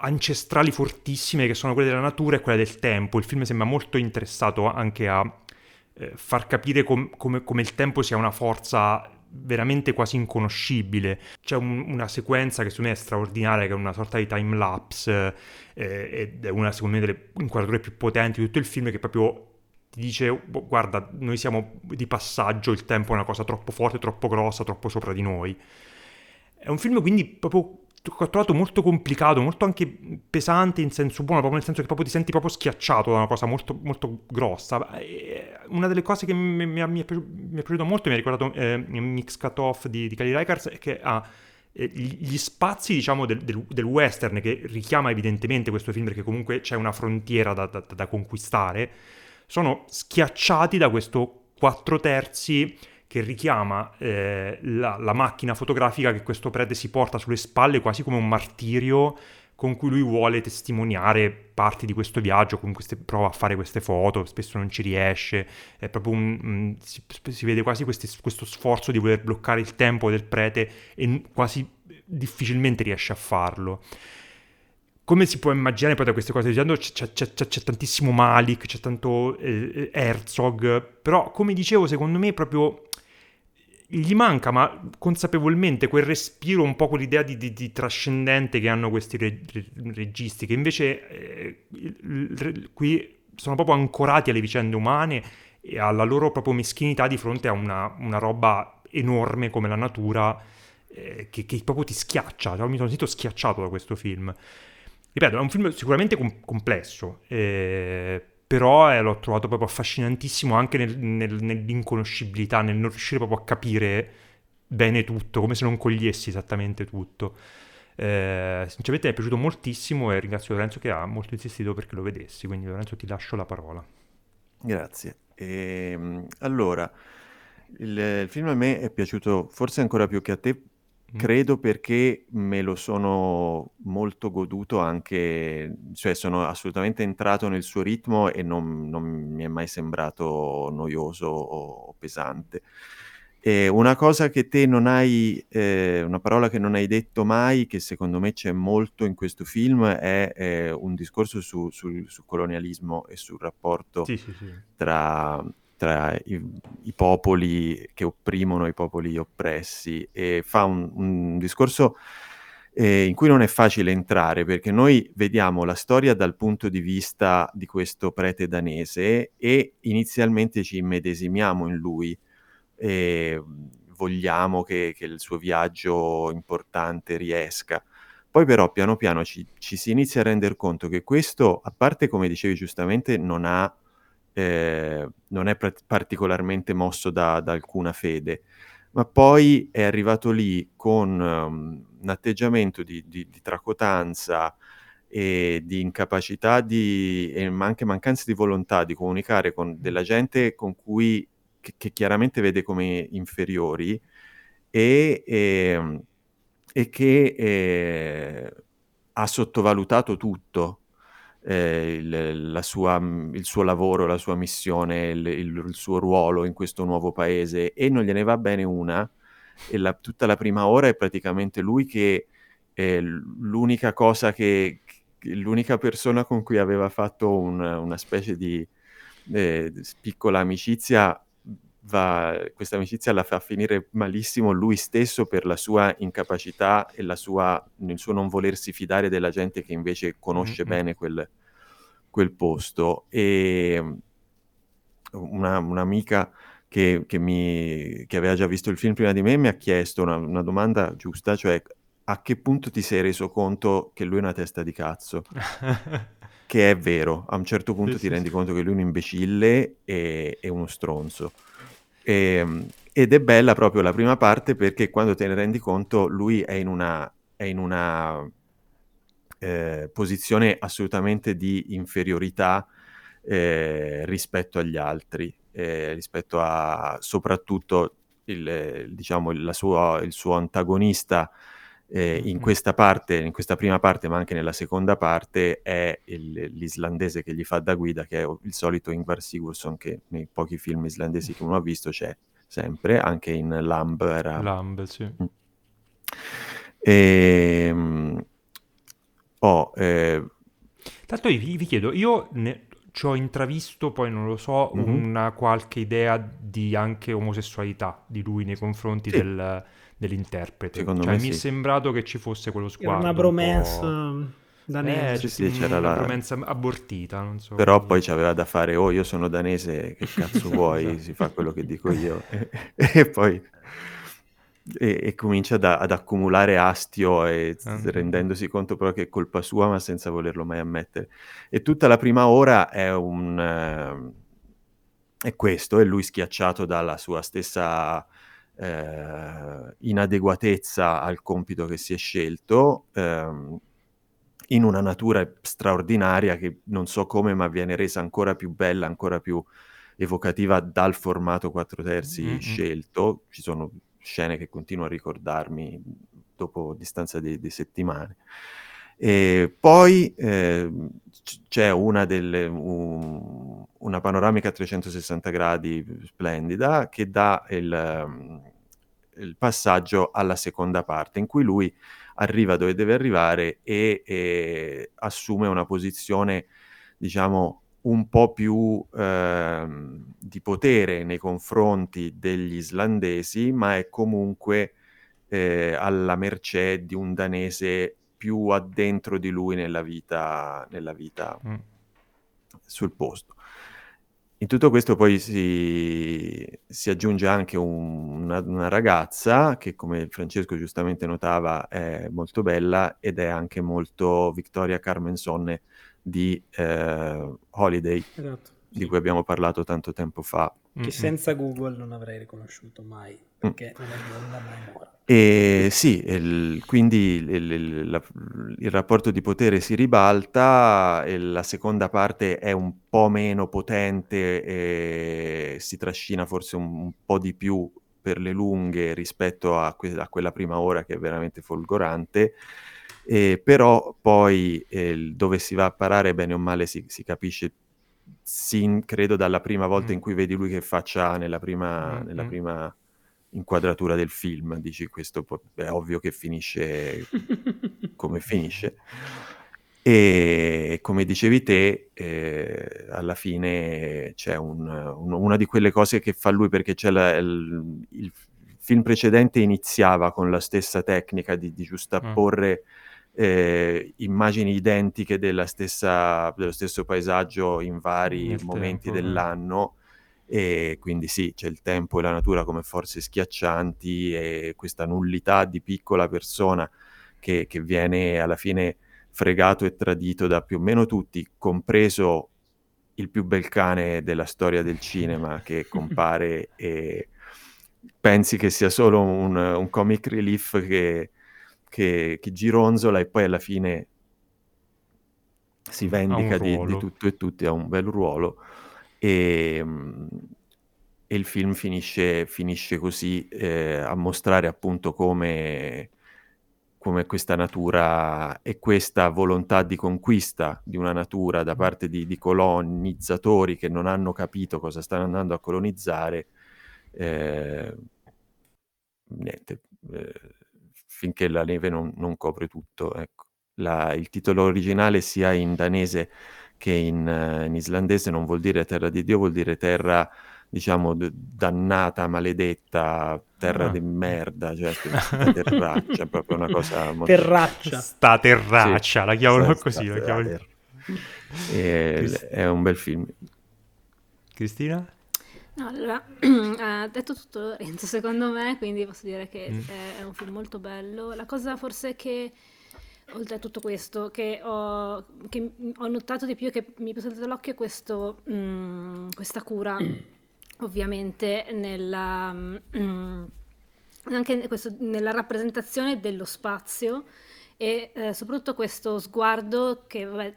ancestrali fortissime che sono quelle della natura e quelle del tempo. Il film sembra molto interessato anche a eh, far capire com- come, come il tempo sia una forza veramente quasi inconoscibile. C'è un, una sequenza che secondo me è straordinaria, che è una sorta di time lapse, eh, ed è una secondo me delle inquadrature più potenti di tutto il film, che proprio ti dice, guarda, noi siamo di passaggio, il tempo è una cosa troppo forte, troppo grossa, troppo sopra di noi. È un film quindi proprio ho trovato molto complicato, molto anche pesante in senso buono, proprio nel senso che proprio ti senti proprio schiacciato da una cosa molto, molto grossa. Una delle cose che mi, mi, mi, è, piaciuto molto, mi ha ricordato eh, Mix Cut Off di, di Kelly Reichardt, è che ha eh, gli spazi, diciamo, del, del, del, western, che richiama evidentemente questo film perché comunque c'è una frontiera da, da, da conquistare, sono schiacciati da questo quattro terzi che richiama eh, la, la, macchina fotografica che questo prete si porta sulle spalle quasi come un martirio con cui lui vuole testimoniare parti di questo viaggio, queste, prova a fare queste foto, spesso non ci riesce, è proprio un, un si, si, vede quasi questi, questo sforzo di voler bloccare il tempo del prete e quasi difficilmente riesce a farlo. Come si può immaginare poi da queste cose dicendo c'è, c'è, c'è, c'è tantissimo Malik, c'è tanto eh, Herzog, però come dicevo secondo me proprio gli manca, ma consapevolmente, quel respiro, un po' quell'idea di, di, di trascendente che hanno questi re, re, registi, che invece eh, qui sono proprio ancorati alle vicende umane e alla loro proprio meschinità di fronte a una, una roba enorme come la natura eh, che, che, proprio ti schiaccia. Cioè, mi sono sentito schiacciato da questo film. Ripeto, è un film sicuramente com- complesso. Eh, però eh, l'ho trovato proprio affascinantissimo anche nel, nel, nell'inconoscibilità, nel non riuscire proprio a capire bene tutto, come se non cogliessi esattamente tutto. Eh, sinceramente mi è piaciuto moltissimo e ringrazio Lorenzo che ha molto insistito perché lo vedessi, quindi Lorenzo ti lascio la parola. Grazie. E, ehm, allora, il, il film a me è piaciuto forse ancora più che a te Credo perché me lo sono molto goduto anche, cioè sono assolutamente entrato nel suo ritmo e non, non mi è mai sembrato noioso o pesante. E una cosa che te non hai, eh, una parola che non hai detto mai, che secondo me c'è molto in questo film, è eh, un discorso su, sul, sul colonialismo e sul rapporto sì, sì, sì. tra tra i, i, popoli che opprimono i popoli oppressi e fa un, un discorso eh, in cui non è facile entrare perché noi vediamo la storia dal punto di vista di questo prete danese e inizialmente ci immedesimiamo in lui. E vogliamo che, che il suo viaggio importante riesca. Poi però piano piano ci, ci si inizia a rendere conto che questo, a parte come dicevi giustamente, non, ha, eh, non è pr- particolarmente mosso da, da, alcuna fede, ma poi è arrivato lì con um, un atteggiamento di, di, di tracotanza, e di incapacità di, e anche mancanza di volontà di comunicare con della gente con cui, che, che chiaramente vede come inferiori e, e, ehm, e che eh, ha sottovalutato tutto. Eh, il, sua, il, suo lavoro, la sua missione, il, il, il, suo ruolo in questo nuovo paese e non gliene va bene una e la, tutta la prima ora è praticamente lui che è l'unica cosa che, l'unica persona con cui aveva fatto un, una specie di eh, piccola amicizia, va, questa amicizia la fa finire malissimo lui stesso per la sua incapacità e la sua, il suo non volersi fidare della gente che invece conosce mm-hmm. bene quel, quel, posto. E una, un'amica che, che, mi, che, aveva già visto il film prima di me mi ha chiesto una, una domanda giusta, cioè a che punto ti sei reso conto che lui è una testa di cazzo? che è vero, a un certo punto sì, ti sì, rendi sì. conto che lui è un imbecille e, e uno stronzo. E, ehm, ed è bella proprio la prima parte perché quando te ne rendi conto lui è in una, è in una eh, posizione assolutamente di inferiorità eh, rispetto agli altri, eh, rispetto a soprattutto il, diciamo, sua, il suo antagonista eh, in questa parte, in questa prima parte, ma anche nella seconda parte, è il, l'islandese che gli fa da guida, che è il solito Ingvar Sigurdsson, che nei pochi film islandesi che uno ha visto c'è sempre, anche in Lamb era... Lamb, sì. Mm. E, ehm, oh, eh... Tanto vi, vi chiedo, io ne, ci ho intravisto, poi non lo so, mm-hmm. una qualche idea di anche omosessualità di lui nei confronti sì. del dell'interprete. Secondo cioè, me mi sì. è sembrato che ci fosse quello sguardo. Era una bromance un danese. Eh, sì, sì, c'era una la... bromance abortita, non so. Però poi c'aveva da fare, oh io sono danese, che cazzo vuoi, esatto. si fa quello che dico io. e poi... E, e, comincia da, ad accumulare astio e uh-huh. rendendosi conto però che è colpa sua ma senza volerlo mai ammettere e tutta la prima ora è un uh, è questo è lui schiacciato dalla sua stessa eh, inadeguatezza al compito che si è scelto, ehm, in una natura straordinaria che non so come, ma viene resa ancora più bella, ancora più evocativa dal formato 4 terzi mm-hmm. scelto. Ci sono scene che continuo a ricordarmi dopo distanza di, di settimane. E poi eh, c'è una, delle, un, una panoramica a 360 gradi splendida che dà il, il, passaggio alla seconda parte, in cui lui arriva dove deve arrivare e, e assume una posizione, diciamo, un po' più eh, di potere nei confronti degli islandesi, ma è comunque eh, alla mercé di un danese più addentro di lui nella vita, nella vita mm. sul posto. In tutto questo poi si, si aggiunge anche un, una, una, ragazza che, come Francesco giustamente notava, è molto bella ed è anche molto Victoria Carmensonne di eh, Holiday, esatto, di cui abbiamo parlato tanto tempo fa. Che mm-hmm. senza Google non avrei riconosciuto mai, perché mm. non è bionda mai mora. E sì, il, quindi il, il, la, il, rapporto di potere si ribalta e la seconda parte è un po' meno potente e si trascina forse un, un po' di più per le lunghe rispetto a, que- a, quella prima ora che è veramente folgorante. E però poi eh, dove si va a parare bene o male si, si capisce sin, credo dalla prima volta mm. in cui vedi lui che faccia nella prima, mm-hmm. nella prima inquadratura del film, dici questo è ovvio che finisce come finisce. E come dicevi te, eh, alla fine c'è un, un, una di quelle cose che fa lui perché c'è la, il, il, film precedente iniziava con la stessa tecnica di, di giustapporre mm. Eh, immagini identiche stessa, dello stesso paesaggio in vari Nel momenti tempo, dell'anno. E quindi sì, c'è il tempo e la natura come forze schiaccianti e questa nullità di piccola persona che, che viene alla fine fregato e tradito da più o meno tutti, compreso il più bel cane della storia del cinema che compare e pensi che sia solo un, un comic relief che, che, che, gironzola e poi alla fine si vendica di, di, tutto e tutti, ha un bel ruolo. E, e il film finisce, finisce così eh, a mostrare appunto come come questa natura e questa volontà di conquista di una natura da parte di, di colonizzatori che non hanno capito cosa stanno andando a colonizzare, eh, niente, eh, finché la neve non, non copre tutto. Ecco. La, il titolo originale sia in danese che in, uh, in islandese non vuol dire terra di Dio, vuol dire terra diciamo, d- dannata, maledetta, terra ah. di merda, cioè terraccia, proprio una cosa molto... Terraccia. Sta terraccia, sì, la chiamano così, la chiamano... è un bel film. Cristina? No, allora, ha detto tutto Lorenzo secondo me, quindi posso dire che mm. è, è, un film molto bello. La cosa forse che, oltre a tutto questo, che ho, che ho notato di più e che mi è passato dall'occhio è questo, mm, questa cura ovviamente nella, mm, anche questo, nella rappresentazione dello spazio e eh, soprattutto questo sguardo che vabbè,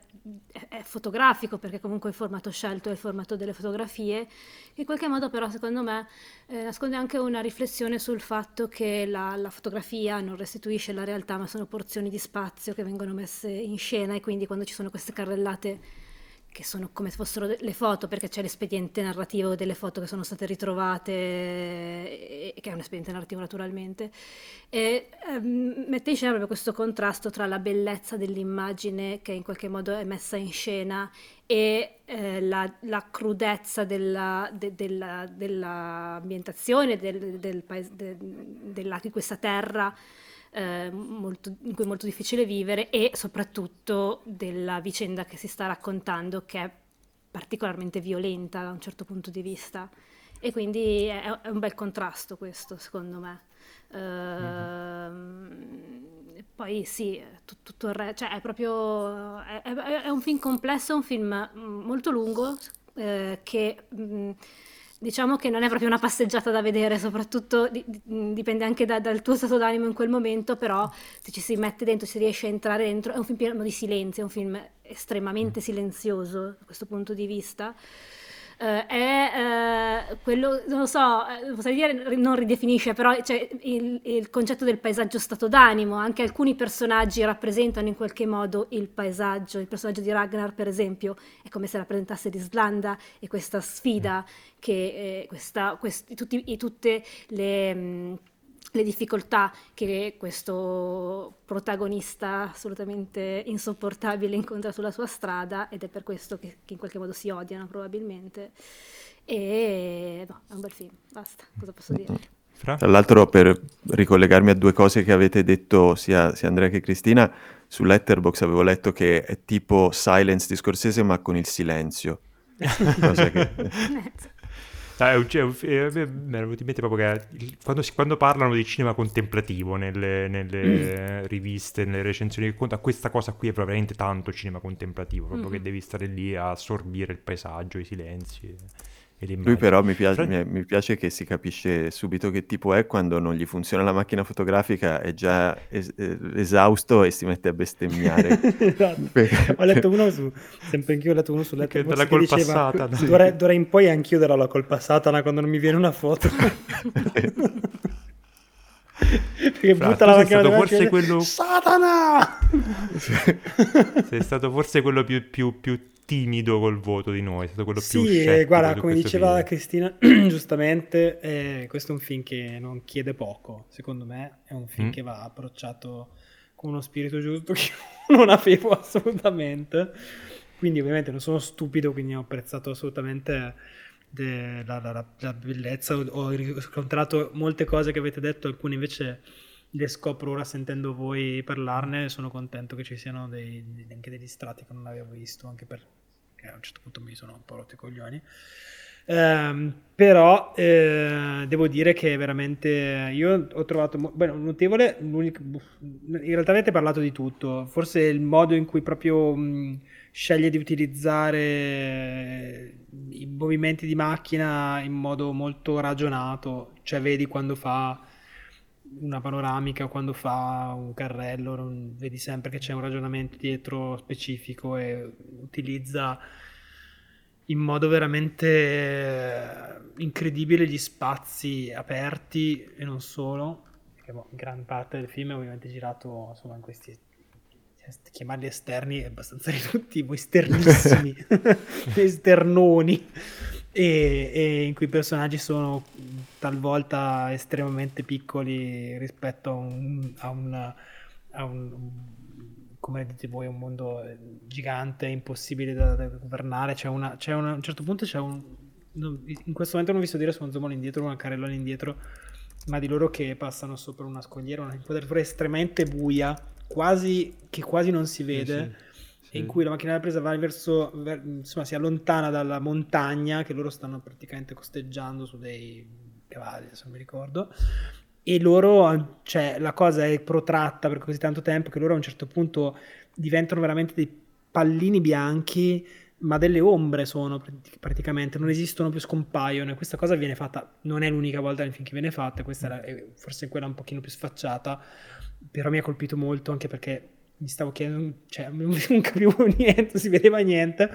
è fotografico perché comunque il formato scelto è il formato delle fotografie, in qualche modo però secondo me eh, nasconde anche una riflessione sul fatto che la, la, fotografia non restituisce la realtà ma sono porzioni di spazio che vengono messe in scena e quindi quando ci sono queste carrellate che sono come se fossero le foto, perché c'è l'espediente narrativo delle foto che sono state ritrovate, e, che è un espediente narrativo naturalmente, e ehm, mette in scena proprio questo contrasto tra la bellezza dell'immagine che in qualche modo è messa in scena e eh, la, la, crudezza della, de, della, dell'ambientazione del, del paese, de, della, di questa terra eh, molto, in cui è molto difficile vivere e soprattutto della vicenda che si sta raccontando che è particolarmente violenta da un certo punto di vista e quindi è, è un bel contrasto questo secondo me. Uh, mm-hmm. Poi sì, tutto, tutto il resto, cioè è proprio, è, è, è, un film complesso, è un film molto lungo eh, che... Mh, mm, diciamo che non è proprio una passeggiata da vedere, soprattutto di, di, dipende anche da, dal tuo stato d'animo in quel momento, però se ci si mette dentro, si riesce a entrare dentro, è un film pieno di silenzio, è un film estremamente mm. silenzioso da questo punto di vista eh, è eh, quello, non lo so, eh, potrei dire non ridefinisce, però cioè, il, il, concetto del paesaggio stato d'animo, anche alcuni personaggi rappresentano in qualche modo il paesaggio, il personaggio di Ragnar per esempio è come se rappresentasse l'Islanda e questa sfida che eh, questa, questi, tutti, tutte le... Mh, le difficoltà che questo protagonista assolutamente insopportabile incontra sulla sua strada ed è per questo che, che in qualche modo si odiano probabilmente. E no, è un bel film, basta, cosa posso dire? Fra? Tra l'altro per ricollegarmi a due cose che avete detto sia, sia Andrea che Cristina, su Letterbox avevo letto che è tipo Silence di Scorsese ma con il silenzio. cosa che... Ah, cioè, mi ero venuto in mente proprio che quando, quando, parlano di cinema contemplativo nelle, nelle mm. riviste, nelle recensioni che conta, questa cosa qui è veramente tanto cinema contemplativo, proprio mm. che devi stare lì a assorbire il paesaggio, i silenzi. Lui però mi piace, mi, mi piace, che si capisce subito che tipo è quando non gli funziona la macchina fotografica, è già es- eh, esausto e si mette a bestemmiare. esatto. ho letto uno su, sempre anch'io ho letto uno su letto che, che diceva Satana. d'ora, d'ora in poi anch'io darò la colpa a Satana quando non mi viene una foto. Perché Fra, butta la macchina stato forse quello... Satana! sei stato forse quello più, più, più timido col voto di noi, è stato quello sì, più Sì, guarda, come diceva video. Cristina, giustamente, eh, questo è un film che non chiede poco, secondo me, è un film mm. che va approcciato con uno spirito giusto che non avevo assolutamente. Quindi ovviamente non sono stupido, quindi ho apprezzato assolutamente de- la, la, la, bellezza, ho, ho riscontrato molte cose che avete detto, alcune invece le scopro ora sentendo voi parlarne, sono contento che ci siano dei, anche degli strati che non avevo visto, anche per che a un certo punto mi sono un po' rotto i coglioni. Ehm, però eh, devo dire che veramente io ho trovato mo- beh, notevole, in realtà avete parlato di tutto, forse il modo in cui proprio mh, sceglie di utilizzare i movimenti di macchina in modo molto ragionato, cioè vedi quando fa una panoramica, quando fa un carrello, non, vedi sempre che c'è un ragionamento dietro specifico e utilizza in modo veramente eh, incredibile gli spazi aperti e non solo, perché boh, gran parte del film è ovviamente girato insomma, in questi chiamarli esterni è abbastanza riduttivo, esternissimi, esternoni, e, e, in cui i personaggi sono talvolta estremamente piccoli rispetto a un, a un, a un come dite voi, un mondo gigante, impossibile da, da governare. C'è una, c'è una, a un certo punto c'è un... in questo momento non ho visto dire se uno zoom all'indietro o una carrellone indietro, ma di loro che passano sopra una scogliera, una inquadratura estremamente buia, quasi, che quasi non si vede. Sì, sì, sì. in cui la macchina della presa va verso, ver, insomma, si allontana dalla montagna che loro stanno praticamente costeggiando su dei cavalli, se non mi ricordo. E loro, cioè la cosa è protratta per così tanto tempo che loro a un certo punto diventano veramente dei pallini bianchi, ma delle ombre sono praticamente, non esistono più, scompaiono. E questa cosa viene fatta, non è l'unica volta nel film che viene fatta, questa è forse quella un pochino più sfacciata, però mi ha colpito molto anche perché mi stavo chiedendo, cioè non capivo niente, si vedeva niente,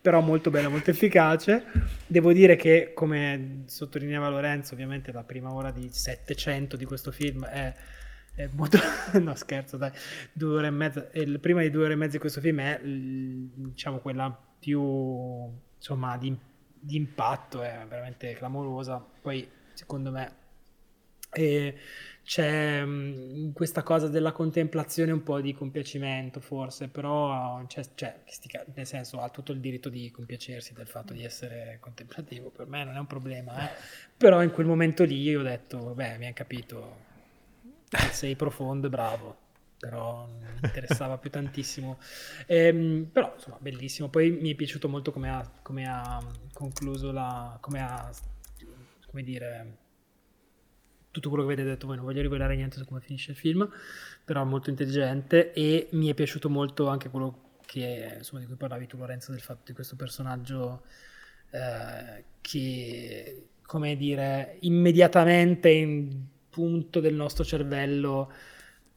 però molto bella, molto efficace. Devo dire che, come sottolineava Lorenzo, ovviamente la prima ora di 700 di questo film è, è molto... no scherzo dai, due ore e mezza, il prima di due ore e mezza di questo film è, diciamo, quella più, insomma, di, di impatto, è veramente clamorosa. Poi, secondo me... È, c'è mh, questa cosa della contemplazione un po' di compiacimento forse, però c'è, c'è, nel senso ha tutto il diritto di compiacersi del fatto di essere contemplativo, per me non è un problema, eh? però in quel momento lì ho detto, vabbè mi hai capito, sei profondo e bravo, però non mi interessava più tantissimo, ehm, però insomma bellissimo, poi mi è piaciuto molto come ha, come ha concluso la, come ha, come dire tutto quello che avete detto voi, non voglio rivelare niente su come finisce il film, però è molto intelligente e mi è piaciuto molto anche quello che, insomma, di cui parlavi tu Lorenzo, del fatto di questo personaggio eh, che, come dire, immediatamente in punto del nostro cervello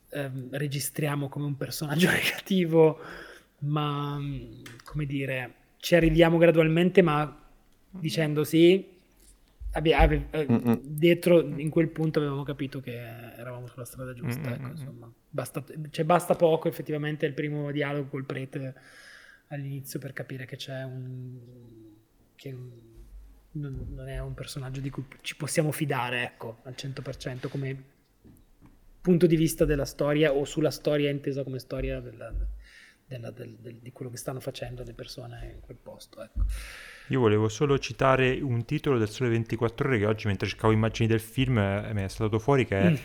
eh, registriamo come un personaggio negativo, ma, come dire, ci arriviamo gradualmente, ma dicendo sì, Abbi- abbi- eh, dietro in quel punto avevamo capito che eravamo sulla strada giusta. Ecco, insomma. Basta, cioè, basta poco effettivamente il primo dialogo col prete all'inizio per capire che c'è un. che non, non, è un personaggio di cui ci possiamo fidare, ecco, al 100% come punto di vista della storia o sulla storia intesa come storia della, della, del, del, di quello che stanno facendo le persone in quel posto. Ecco. Io volevo solo citare un titolo del Sole 24 Ore che oggi mentre cercavo immagini del film eh, mi è stato fuori che è mm.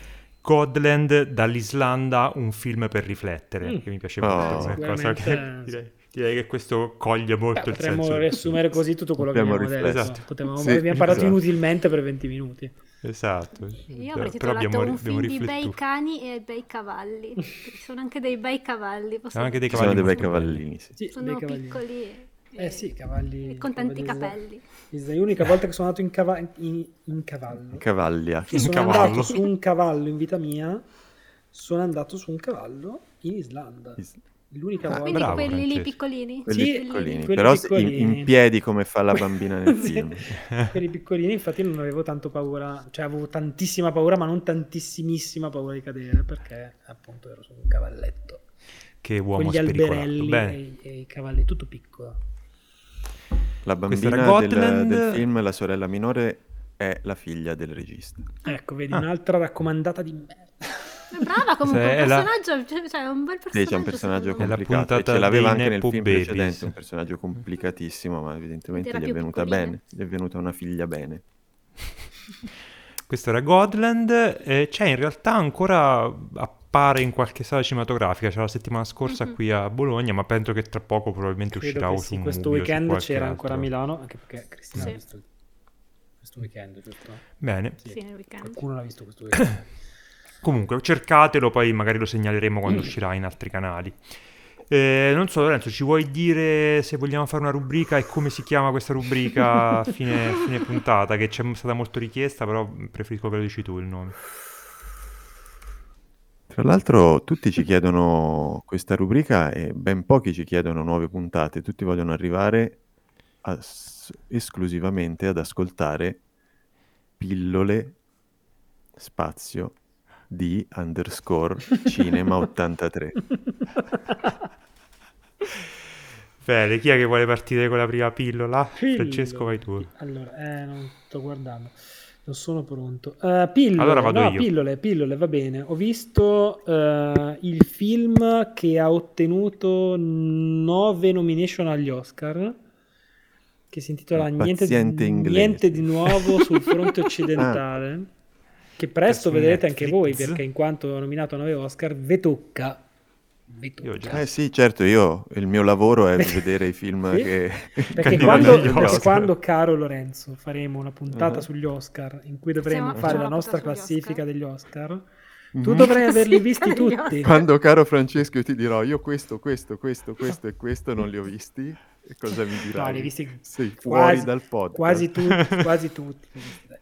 Godland dall'Islanda, un film per riflettere, mm. che mi piace molto. Oh. Cosa che, direi, direi, che questo coglie molto Beh, il senso. Potremmo riassumere così tutto quello che abbiamo detto. Esatto. Potremmo, sì, abbiamo parlato esatto. inutilmente per 20 minuti. Esatto. Io avrei titolato abbiamo, un film di bei cani e bei cavalli. Ci sono anche dei bei cavalli. Sono anche dei cavalli. Sono dei bei cavallini. Sì. sono piccoli. Eh sì, cavalli. Con tanti capelli. È l'unica volta che sono andato in, cava- in, in cavallo. Cavaglia. Che sono cavallo. andato su un cavallo in vita mia. Sono andato su un cavallo in Islanda. Is- L'unica ah, volta. Quindi bravo, quelli lì piccolini. Quelli sì, piccolini, quelli però piccolini. In, in, piedi come fa la bambina nel film. quelli piccolini, infatti non avevo tanto paura, cioè avevo tantissima paura, ma non tantissimissima paura di cadere, perché appunto ero su un cavalletto. Che uomo Con gli alberelli e, e, i cavalli, tutto piccolo. La bambina del, del, film, la sorella minore, è la figlia del regista. Ecco, vedi, ah. un'altra raccomandata di merda. Brava comunque, un personaggio, la... Cioè, cioè un bel personaggio. Sì, c'è un personaggio complicato. E ce l'aveva anche nel film babies. precedente, un personaggio complicatissimo, ma evidentemente gli è venuta piccoline. bene. Gli è venuta una figlia bene. Questo era Godland. Eh, c'è in realtà ancora appare in qualche sala cinematografica. C'era la settimana scorsa mm-hmm. qui a Bologna, ma penso che tra poco probabilmente Credo uscirà sì, Questo weekend c'era ancro. ancora a Milano, anche perché Cristina sì. ha visto questo weekend, giusto? Bene. Sì, nel weekend. Qualcuno l'ha visto questo weekend. Comunque, cercatelo, poi magari lo segnaleremo quando uscirà in altri canali. Eh, non so, Lorenzo, ci vuoi dire se vogliamo fare una rubrica e come si chiama questa rubrica a fine, fine puntata? Che ci è stata molto richiesta, però preferisco che lo dici tu il nome. Tra l'altro tutti ci chiedono questa rubrica e ben pochi ci chiedono nuove puntate, tutti vogliono arrivare a esclusivamente ad ascoltare pillole spazio di underscore cinema 83. Bene, chi è che vuole partire con la prima pillola? Pillo. Francesco, vai tu. Allora, eh, non sto guardando. Non sono pronto. Uh, pillole, Allora vado no, io. pillole, pillole, va bene. Ho visto eh, il film che ha ottenuto nove nomination agli Oscar, che si intitola Il Niente, inglese. Niente di nuovo sul fronte occidentale, che presto Su vedrete anche voi, perché in quanto nominato a nove Oscar, ve tocca. Ve Io tocca. già. Eh sì, certo, io il mio lavoro è vedere i film Sì. che Perché quando, perché quando, caro Lorenzo, faremo una puntata Uh-huh. sugli Oscar in cui dovremo Facciamo- fare la nostra classifica Oscar? degli Oscar, tu Mhm. dovrai averli visti Degli tutti. Quando, caro Francesco, io ti dirò io questo, questo, questo, questo e questo non li ho visti, e cosa mi dirai? No, li hai visti Sei fuori quasi, dal podcast. quasi tutti, quasi tutti.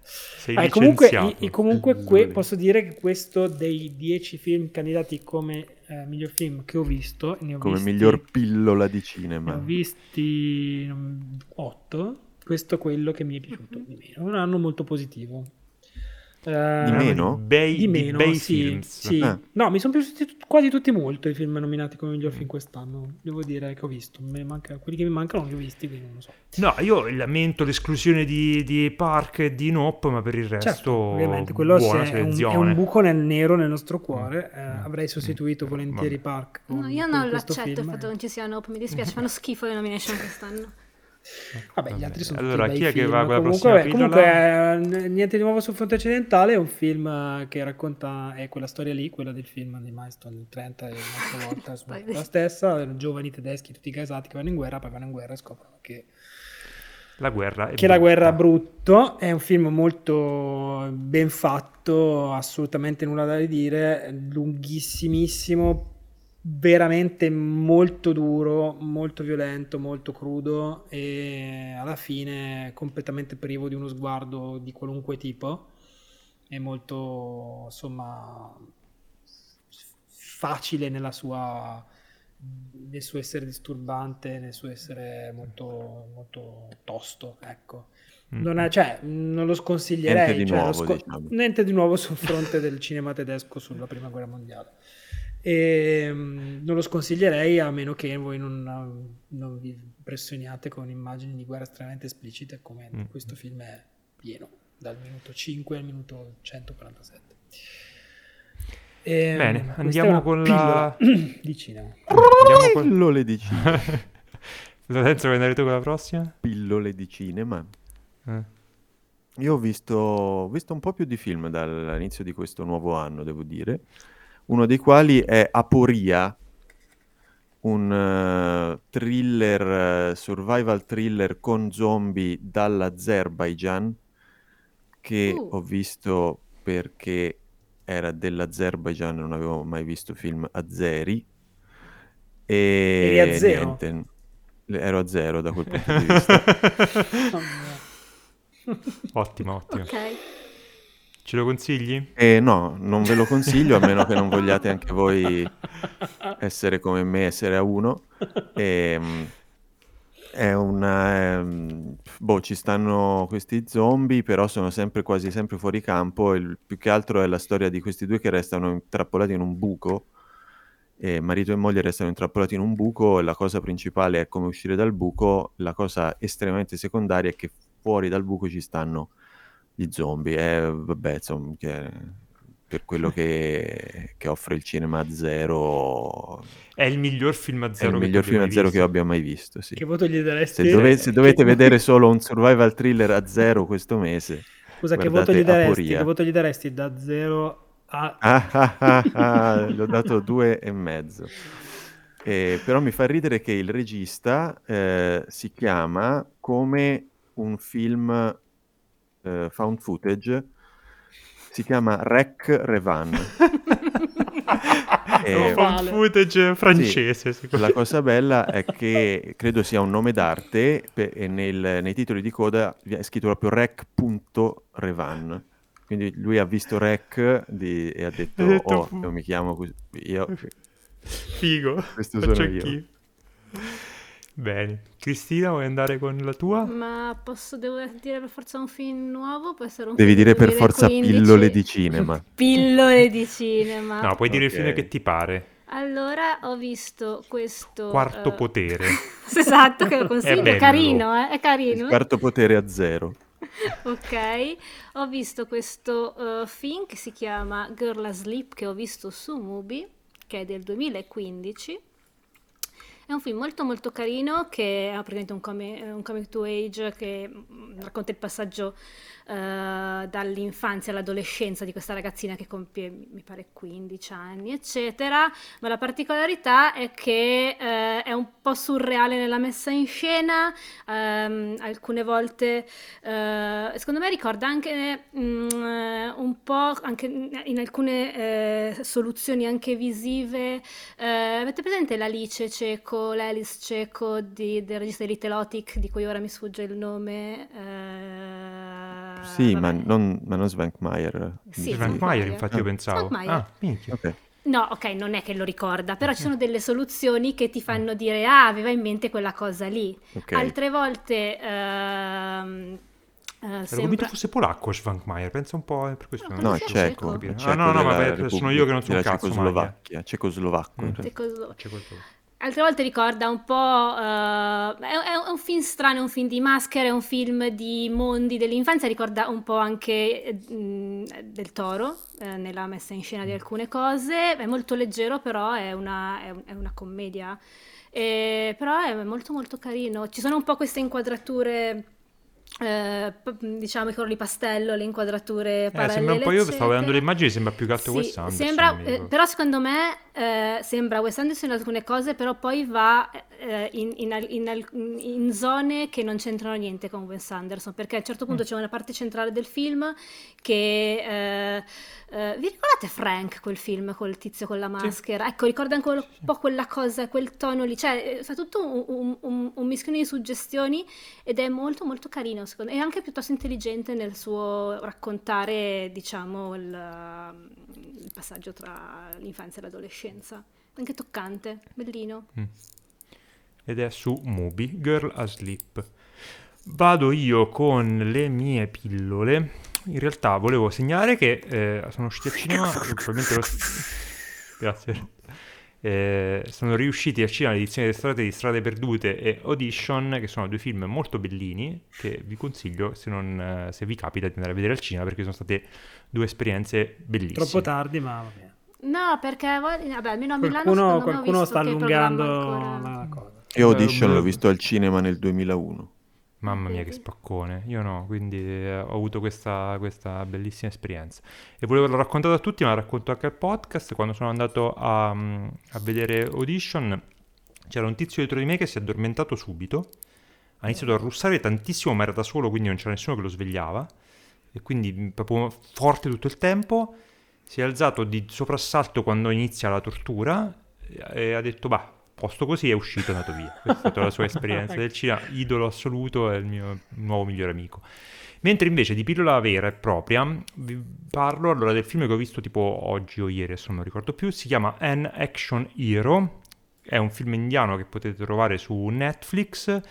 Sei Eh, comunque, i- comunque que- posso dire che questo dei 10 film candidati come eh, miglior film che ho visto, ne ho Come visti, miglior pillola di ne cinema. ho visti 8, questo è quello che mi è piaciuto di meno. Un anno molto positivo. Eh, Di meno? Di bei, di di meno, bei sì, films. sì. Ah. No, mi sono piaciuti quasi tutti molto i film nominati come miglior film quest'anno. Devo dire che ho visto. Manca- quelli che mi mancano non li ho visti, quindi non lo so. No, io lamento l'esclusione di, di Park e di Nope, ma per il resto Certo, ovviamente, quello buona se- è, un, è un buco nel nero nel nostro cuore. eh, Mm. avrei sostituito Mm. volentieri Vabbè. Park. Con, No, io non l'accetto il film, fatto che eh. non ci siano, mi dispiace, fanno schifo le nomination quest'anno. Vabbè, gli altri sono allora, tutti chi bei è che film. va con la comunque, prossima vabbè, comunque eh, Niente di nuovo sul fronte occidentale è un film eh, che racconta, è quella storia lì, quella del film di Milestone del 30 e un'altra volta insomma, la stessa, giovani tedeschi tutti gasati che vanno in guerra, poi vanno in guerra e scoprono che La guerra è che la brutta. guerra brutto è un film molto ben fatto, assolutamente nulla da ridire, lunghissimissimo, veramente molto duro, molto violento, molto crudo e alla fine completamente privo di uno sguardo di qualunque tipo. È molto, insomma, facile nella sua nel suo essere disturbante, nel suo essere molto, molto tosto, ecco. Mm. Non, è- cioè, non lo sconsiglierei. Niente di cioè, nuovo, diciamo. niente di nuovo sul fronte del cinema tedesco sulla prima guerra mondiale. E, mm, non lo sconsiglierei a meno che voi non, non vi impressioniate con immagini di guerra estremamente esplicite come Mm. questo film è pieno, dal minuto 5 al minuto 147. E, Bene, questa andiamo con pillola la- di cinema. Pillole di cinema. Lorenzo, vuoi andare tu con la prossima? Pillole di cinema. Eh. Io ho visto, ho visto un po' più di film dall'inizio di questo nuovo anno, devo dire. Uno dei quali è Aporia, un eh, thriller, eh, survival thriller con zombie dall'Azerbaijan, che Uh. ho visto perché era dell'Azerbaijan, non avevo mai visto film azeri. E Eri a zero? niente, ero a zero da quel punto di vista. Ottimo, ottimo. Ok. Ce lo consigli? Eh, no, non ve lo consiglio a meno che non vogliate anche voi essere come me, essere a uno. Ehm, è una... ehm, boh, ci stanno questi zombie, però sono sempre, quasi sempre fuori campo. Il, più che altro è la storia di questi due che restano intrappolati in un buco. E marito e moglie restano intrappolati in un buco e la cosa principale è come uscire dal buco. La cosa estremamente secondaria è che fuori dal buco ci stanno gli zombie. E vabbè, insomma, che per quello che, che offre il cinema a zero È il miglior film a è zero il che miglior film abbia a zero mai che io abbia mai visto. Sì. Che voto gli daresti? Se, dove- se Che- dovete vedere solo un survival thriller a zero questo mese, Scusa, che voto, gli daresti, Aporia. che voto gli daresti da 0 a... Ah, ah, ah, ah, gli ho dato due e mezzo. Eh, però mi fa ridere che il regista eh, si chiama come un film eh, found footage, si chiama Rec Revan. È un footage francese. Sì, la cosa bella è che credo sia un nome d'arte e nel, nei titoli di coda è scritto proprio rec.revan. Quindi lui ha visto rec di, e ha detto, detto oh, io mi chiamo così. Io... Figo. Questo sono io. Bene. Cristina, vuoi andare con la tua? Ma posso, devo dire per forza un film nuovo? Può essere un Devi film dire per forza pillole di cinema. pillole di cinema. No, puoi dire okay. il film che ti pare. Allora, ho visto questo... Quarto uh... potere. esatto, che lo consiglio. È, è carino, eh? È carino. Il quarto potere a zero. ok, ho visto questo uh, film che si chiama Girl Asleep, che ho visto su Mubi, che è del 2015 è un film molto molto carino che è praticamente un, come, un coming to age che mm, racconta il passaggio uh, dall'infanzia all'adolescenza di questa ragazzina che compie, mi pare, 15 anni, eccetera. Ma la particolarità è che uh, è un po' surreale nella messa in scena, um, alcune volte, uh, secondo me ricorda anche um, un po' anche in alcune soluzioni anche visive. avete presente l'Alice cieco, l'Alice cieco di, del regista di Little Otic, di cui ora mi sfugge il nome? Sì, ma non, ma non Svankmajer. Sì, Svankmajer, infatti io pensavo. Ah, ok. No, ok, non è che lo ricorda, però ci sono delle soluzioni che ti fanno dire ah, aveva in mente quella cosa lì. Okay. Altre volte... Uh, Uh, sembra... fosse polacco Schwankmaier, pensa un po' per questo. No, no è ceco. Ah, no, no, vabbè, sono io che non sono cazzo. Cecoslovacchia, cecoslovacco. Mm. Cecoslovacco. Altre volte ricorda un po'. Uh, è, è, un film strano, è un film di maschere, è un film di mondi dell'infanzia. Ricorda un po' anche uh, del toro eh, nella messa in scena di alcune cose. È molto leggero, però è una, è, è una commedia. E, però è molto, molto carino. Ci sono un po' queste inquadrature eh, diciamo i colori pastello, le inquadrature eh, parallele. Sembra un po' io stavo vedendo le immagini, sembra più gatto sì, Wes Anderson. Sembra, eh, però secondo me eh, sembra Wes Anderson in alcune cose, però poi va eh, in, in, in, in, zone che non c'entrano niente con Wes Anderson, perché a un certo punto mm. c'è una parte centrale del film che... Eh, Uh, vi ricordate Frank, quel film col tizio con la maschera? Sì. Ecco, ricorda ancora un po' quella cosa, quel tono lì, cioè fa tutto un, un, un, un mischione di suggestioni ed è molto molto carino, secondo me, e anche piuttosto intelligente nel suo raccontare, diciamo, il, il passaggio tra l'infanzia e l'adolescenza. Anche toccante, bellino. Mm. Ed è su Mubi, Girl Asleep. Vado io con le mie pillole in realtà volevo segnalare che eh, sono usciti al cinema, probabilmente lo... Grazie. Eh, sono riusciti al cinema l'edizione d'estate di Strade Perdute e Audition, che sono due film molto bellini, che vi consiglio se, non, se vi capita di andare a vedere al cinema, perché sono state due esperienze bellissime. Troppo tardi, ma va bene. No, perché vabbè, almeno a Milano qualcuno, qualcuno sta allungando la cosa. Io Audition l'ho visto al cinema nel 2001. Mamma mia che spaccone, io no, quindi eh, ho avuto questa, questa, bellissima esperienza. E volevo averlo raccontato a tutti, ma la racconto anche al podcast. Quando sono andato a, mm, a, vedere Audition, c'era un tizio dietro di me che si è addormentato subito, ha iniziato a russare tantissimo, ma era da solo, quindi non c'era nessuno che lo svegliava. E quindi mm, proprio forte tutto il tempo, si è alzato di soprassalto quando inizia la tortura e ha detto, bah, posto così è uscito e è andato via. Questa è stata la sua esperienza del cinema, idolo assoluto, è il mio nuovo migliore amico. Mentre invece di pillola vera e propria, vi parlo allora del film che ho visto tipo oggi o ieri, adesso non ricordo più, si chiama An Action Hero, è un film indiano che potete trovare su Netflix.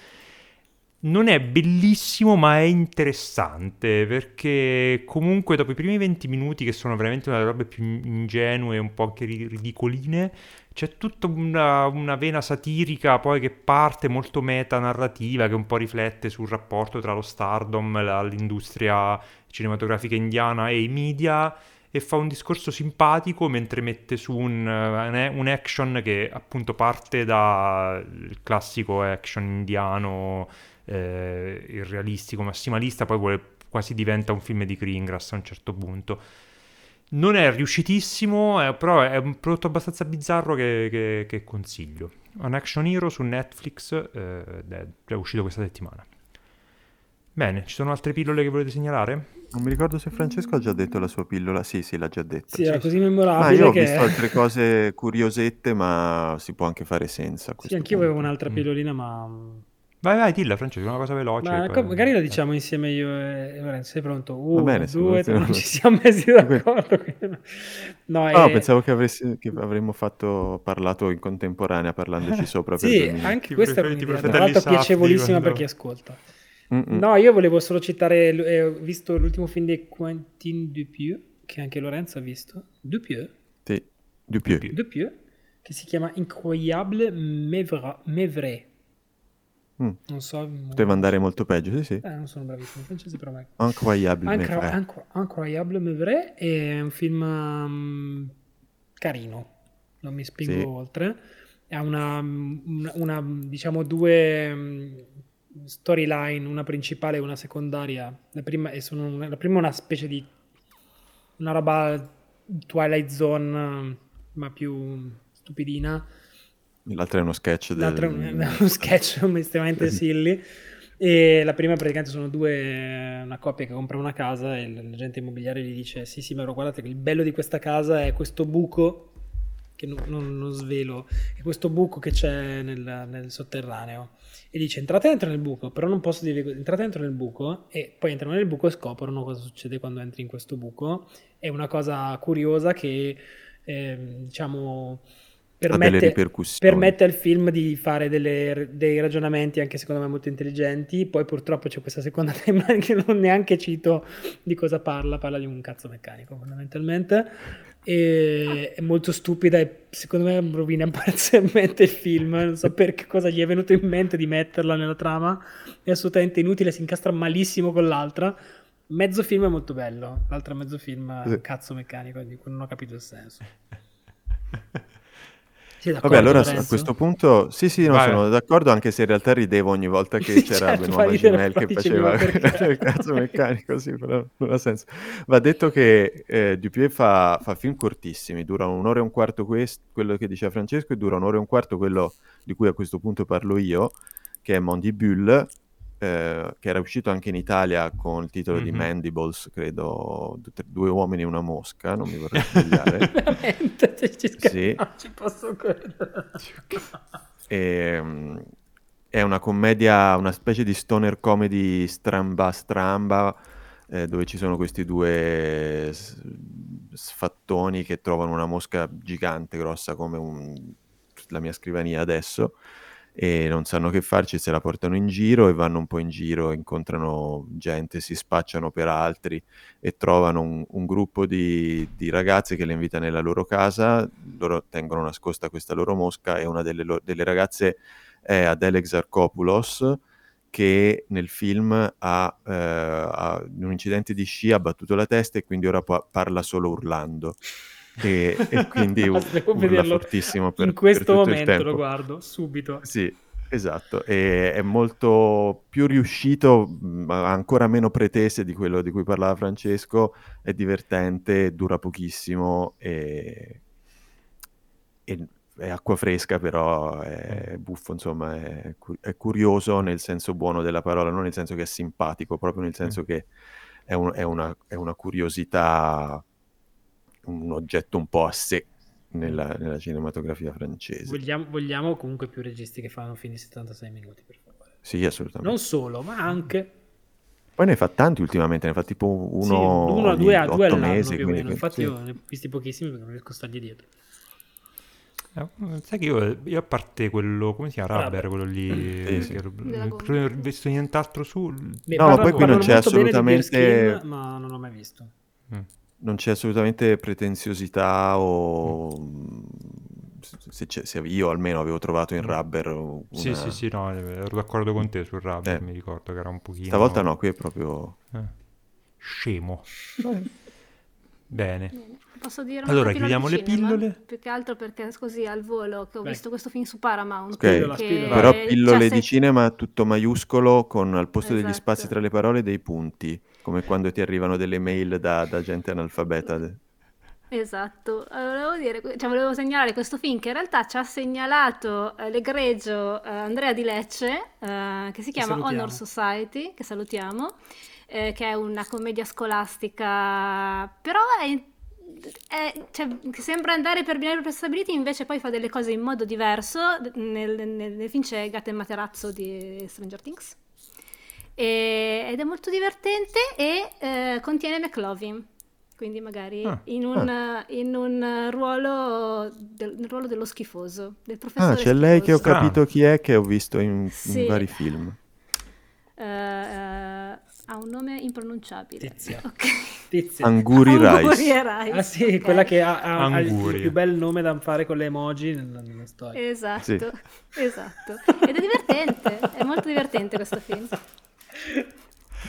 Non è bellissimo, ma è interessante perché comunque dopo i primi 20 minuti, che sono veramente una delle robe più ingenue, un po' anche ridicoline, c'è tutta una, una, vena satirica poi che parte molto metanarrativa che un po' riflette sul rapporto tra lo stardom, la, l'industria cinematografica indiana e i media e fa un discorso simpatico mentre mette su un, un action che appunto parte dal classico action indiano eh, irrealistico, massimalista, poi vuole, quasi diventa un film di Kringras a un certo punto non è riuscitissimo, è, però è un prodotto abbastanza bizzarro che, che, che consiglio. Un action hero su Netflix eh, è, è uscito questa settimana. Bene, ci sono altre pillole che volete segnalare? Non mi ricordo se Francesco ha già detto la sua pillola. Sì, sì, l'ha già detto. Sì, era così Ma memorabile io ho che... visto altre cose curiosette, ma si può anche fare senza. Sì, anch'io avevo punto. un'altra Mm. pillolina, ma... Vai, vai, dilla, Francesco, una cosa veloce. ma poi- magari la diciamo insieme io e Lorenzo. Sei pronto? Uno, bene, se due, tre, non ci siamo messi d'accordo. No, No, eh, pensavo che, avresti- che avremmo fatto parlato in contemporanea, parlandoci sopra per Sì, anche Ti questa ti un'idea, tra l'altro piacevolissima quando- per chi ascolta. Mm-mm. No, io volevo solo citare, eh, ho visto l'ultimo film di Quentin Dupieux, che anche Lorenzo ha visto. Dupieux? Sì, Dupieux. Dupieux. Dupieux, che si chiama Incroyable mais Vra- mais vrai. Mm. Non so... Poteva andare molto peggio, sì, sì. Eh, non sono bravissimo in francese, però... vai. Incroyable. Incro- Incroyable vrai è un film um, carino, non mi spingo Sì. oltre. Ha una, una- una, diciamo, due um, storyline, una principale e una secondaria. La prima è, una, la prima è una specie di una roba Twilight Zone, ma più stupidina. L'altro è uno sketch del... L'altro è un, è uno sketch estremamente silly. E la prima praticamente sono due, una coppia che compra una casa e l'agente immobiliare gli dice sì sì ma guardate che il bello di questa casa è questo buco che non, non- non svelo, è questo buco che c'è nel, nel sotterraneo e dice entrate dentro nel buco però non posso dirvi entrate dentro nel buco e poi entrano nel buco e scoprono cosa succede quando entri in questo buco è una cosa curiosa che ehm, diciamo permette, permette al film di fare delle- dei ragionamenti anche secondo me molto intelligenti. Poi purtroppo c'è questa seconda timeline che non neanche cito di cosa parla, parla di un cazzo meccanico fondamentalmente. E è molto stupida e secondo me rovina parzialmente il film. Non so per che cosa gli è venuto in mente di metterla nella trama. È assolutamente inutile, si incastra malissimo con l'altra. Mezzo film è molto bello, l'altro mezzo film è un cazzo meccanico di cui non ho capito il senso. Vabbè, allora a Lorenzo? questo punto, sì, sì, no, Vai. sono d'accordo, anche se in realtà ridevo ogni volta che c'era certo, ridere, Magimel che faceva il cazzo meccanico, sì, però non ha senso. Va detto che eh, Dupieux fa, fa film cortissimi, durano un'ora e un quarto questo, quello che diceva Francesco, e dura un'ora e un quarto quello di cui a questo punto parlo io, che è Mandibule, eh, che era uscito anche in Italia con il titolo di Mhm. Mandibles, credo, due, uomini e una mosca, non mi vorrei sbagliare. Veramente, ci, scher- Sì. non ci posso credere. Ehm, è una commedia, una specie di stoner comedy stramba stramba, eh, dove ci sono questi due s- sfattoni che trovano una mosca gigante, grossa come un- la mia scrivania adesso, e non sanno che farci, se la portano in giro e vanno un po' in giro, incontrano gente, si spacciano per altri e trovano un, un gruppo di, di ragazze che le invita nella loro casa, loro tengono nascosta questa loro mosca e una delle, lo- delle ragazze è Adele Exarchopoulos che nel film ha, eh, ha- un incidente di sci ha battuto la testa e quindi ora pa- parla solo urlando e, e quindi urla fortissimo per, In per questo il momento lo guardo, subito. Sì, esatto, e è molto più riuscito, ma ancora meno pretese di quello di cui parlava Francesco, è divertente, dura pochissimo e, e- è acqua fresca, però è buffo, insomma, è, cu- è curioso nel senso buono della parola, non nel senso che è simpatico, proprio nel senso che è, un- è una, è una curiosità, un oggetto un po' a sé nella, nella cinematografia francese. Vogliamo, vogliamo comunque più registi che fanno film di 76 minuti, per favore. Sì, assolutamente. Non solo, ma anche Poi ne fa tanti ultimamente, ne fa tipo uno, sì, uno, ogni due, a- due otto all'anno mesi. più o quindi- meno. Infatti sì. io ne ho visti pochissimi perché non riesco a stargli dietro. Eh, sai che io, io a parte quello, come si chiama? Rubber, Rubber. quello lì, Sì, non ho visto nient'altro su... Beh, No, ma poi qui non c'è assolutamente- Deerskin, ma non l'ho mai visto. Mm. Non c'è assolutamente pretenziosità o... Se c'è- se io almeno avevo trovato in Rubber una... Sì, sì, sì, no, eh, ero d'accordo con te sul Rubber, Eh. mi ricordo che era un pochino... Stavolta no, qui è proprio... Eh. Scemo. Bene. Posso dire una Allora, pillola chiudiamo di le pillole? Più che altro perché così al volo che ho Vai. visto questo film su Paramount. Ok. Spillola, che- spillola. Però cioè, pillole se- di cinema tutto maiuscolo con al posto degli Esatto. spazi tra le parole dei punti, come quando ti arrivano delle mail da, da gente analfabeta. Esatto, eh, volevo, dire, cioè volevo segnalare questo film che in realtà ci ha segnalato eh, l'egregio eh, Andrea Di Lecce, eh, che si chiama Honor Society, che salutiamo, eh, che è una commedia scolastica, però è, è, cioè, che sembra andare per binari prestabiliti, invece poi fa delle cose in modo diverso, nel, nel, nel film c'è Gatta e Materazzo di Stranger Things, e, ed è molto divertente e eh, contiene McLovin quindi magari ah, in, un, ah. in, un, ruolo, del, ruolo dello schifoso, del professore. Ah, c'è schifoso. lei che ho capito chi è, che ho visto in, sì. in vari film. Uh, uh, ha un nome impronunciabile. Tizia. Okay. Tizia. Anguri, Rice. Rice. Ah sì, okay. quella che ha, ha, ha, il più bel nome da fare con le emoji nella, nella storia. Esatto, sì. esatto. Ed è divertente, è molto divertente questo film.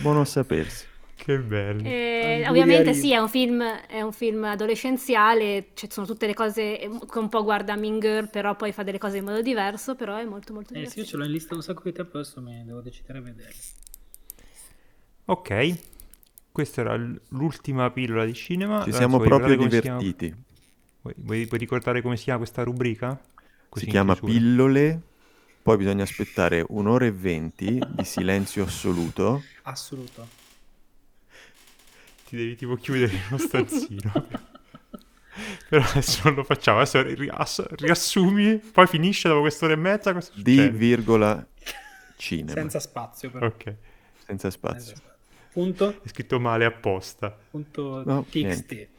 Buono a sapersi. Che bello. Eh, ovviamente sì, è un, film, è un film adolescenziale, cioè sono tutte le cose che un po' guarda Mean Girl, però poi fa delle cose in modo diverso, però è molto molto eh, sì, io ce l'ho in lista un sacco di tempo, adesso mi devo decidere a vedere. Ok, questa era l'ultima pillola di cinema. Ci siamo proprio divertiti. Vuoi, vuoi, vuoi, ricordare come si chiama questa rubrica? Così si chiama chiusura. Pillole, poi bisogna aspettare un'ora e venti di silenzio assoluto. Assoluto ti devi tipo chiudere in uno stanzino. Però adesso non lo facciamo, adesso riassumi, poi finisce dopo quest'ora e mezza. Di virgola cinema. Senza spazio però. Ok. Senza spazio. Punto. È scritto male apposta. Punto no, txt. Niente.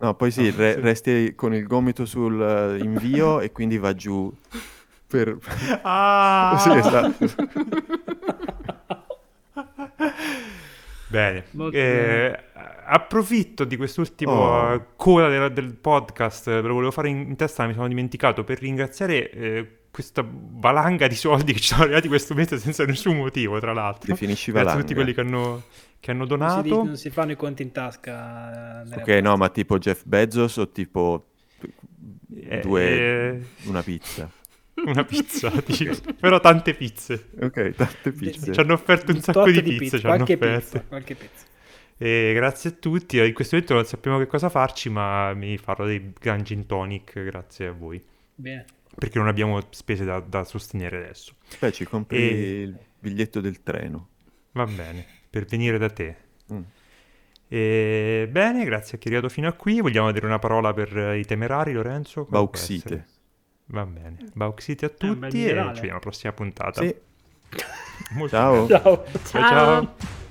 No, poi sì, re- resti con il gomito sul uh, invio e quindi va giù per... Ah! sì, esatto. Bene, eh, approfitto di quest'ultimo oh. coda del, del, podcast, ve lo volevo fare in, in, testa, mi sono dimenticato, per ringraziare eh, questa valanga di soldi che ci sono arrivati questo mese senza nessun motivo, tra l'altro. Definisci valanga. Grazie a tutti quelli che hanno, che hanno donato. Non si, non si, fanno i conti in tasca. Eh, ok, no, ma tipo Jeff Bezos o tipo eh, due, eh... una pizza? una pizza, tipo. però tante pizze. Ok, tante pizze. Ci hanno offerto un, un sacco di, di pizze, qualche pizza, qualche pizza. E grazie a tutti. In questo momento non sappiamo che cosa farci, ma mi farò dei gran gin tonic grazie a voi. Bene. Perché non abbiamo spese da, da sostenere adesso. Beh, ci compri e... il biglietto del treno. Va bene, per venire da te. Mm. E... Bene, grazie a chi è arrivato fino a qui. Vogliamo dire una parola per i temerari, Lorenzo? Bauxite. Va bene, Bauxite a tutti e ci vediamo alla prossima puntata. Sì. ciao. ciao. ciao. ciao.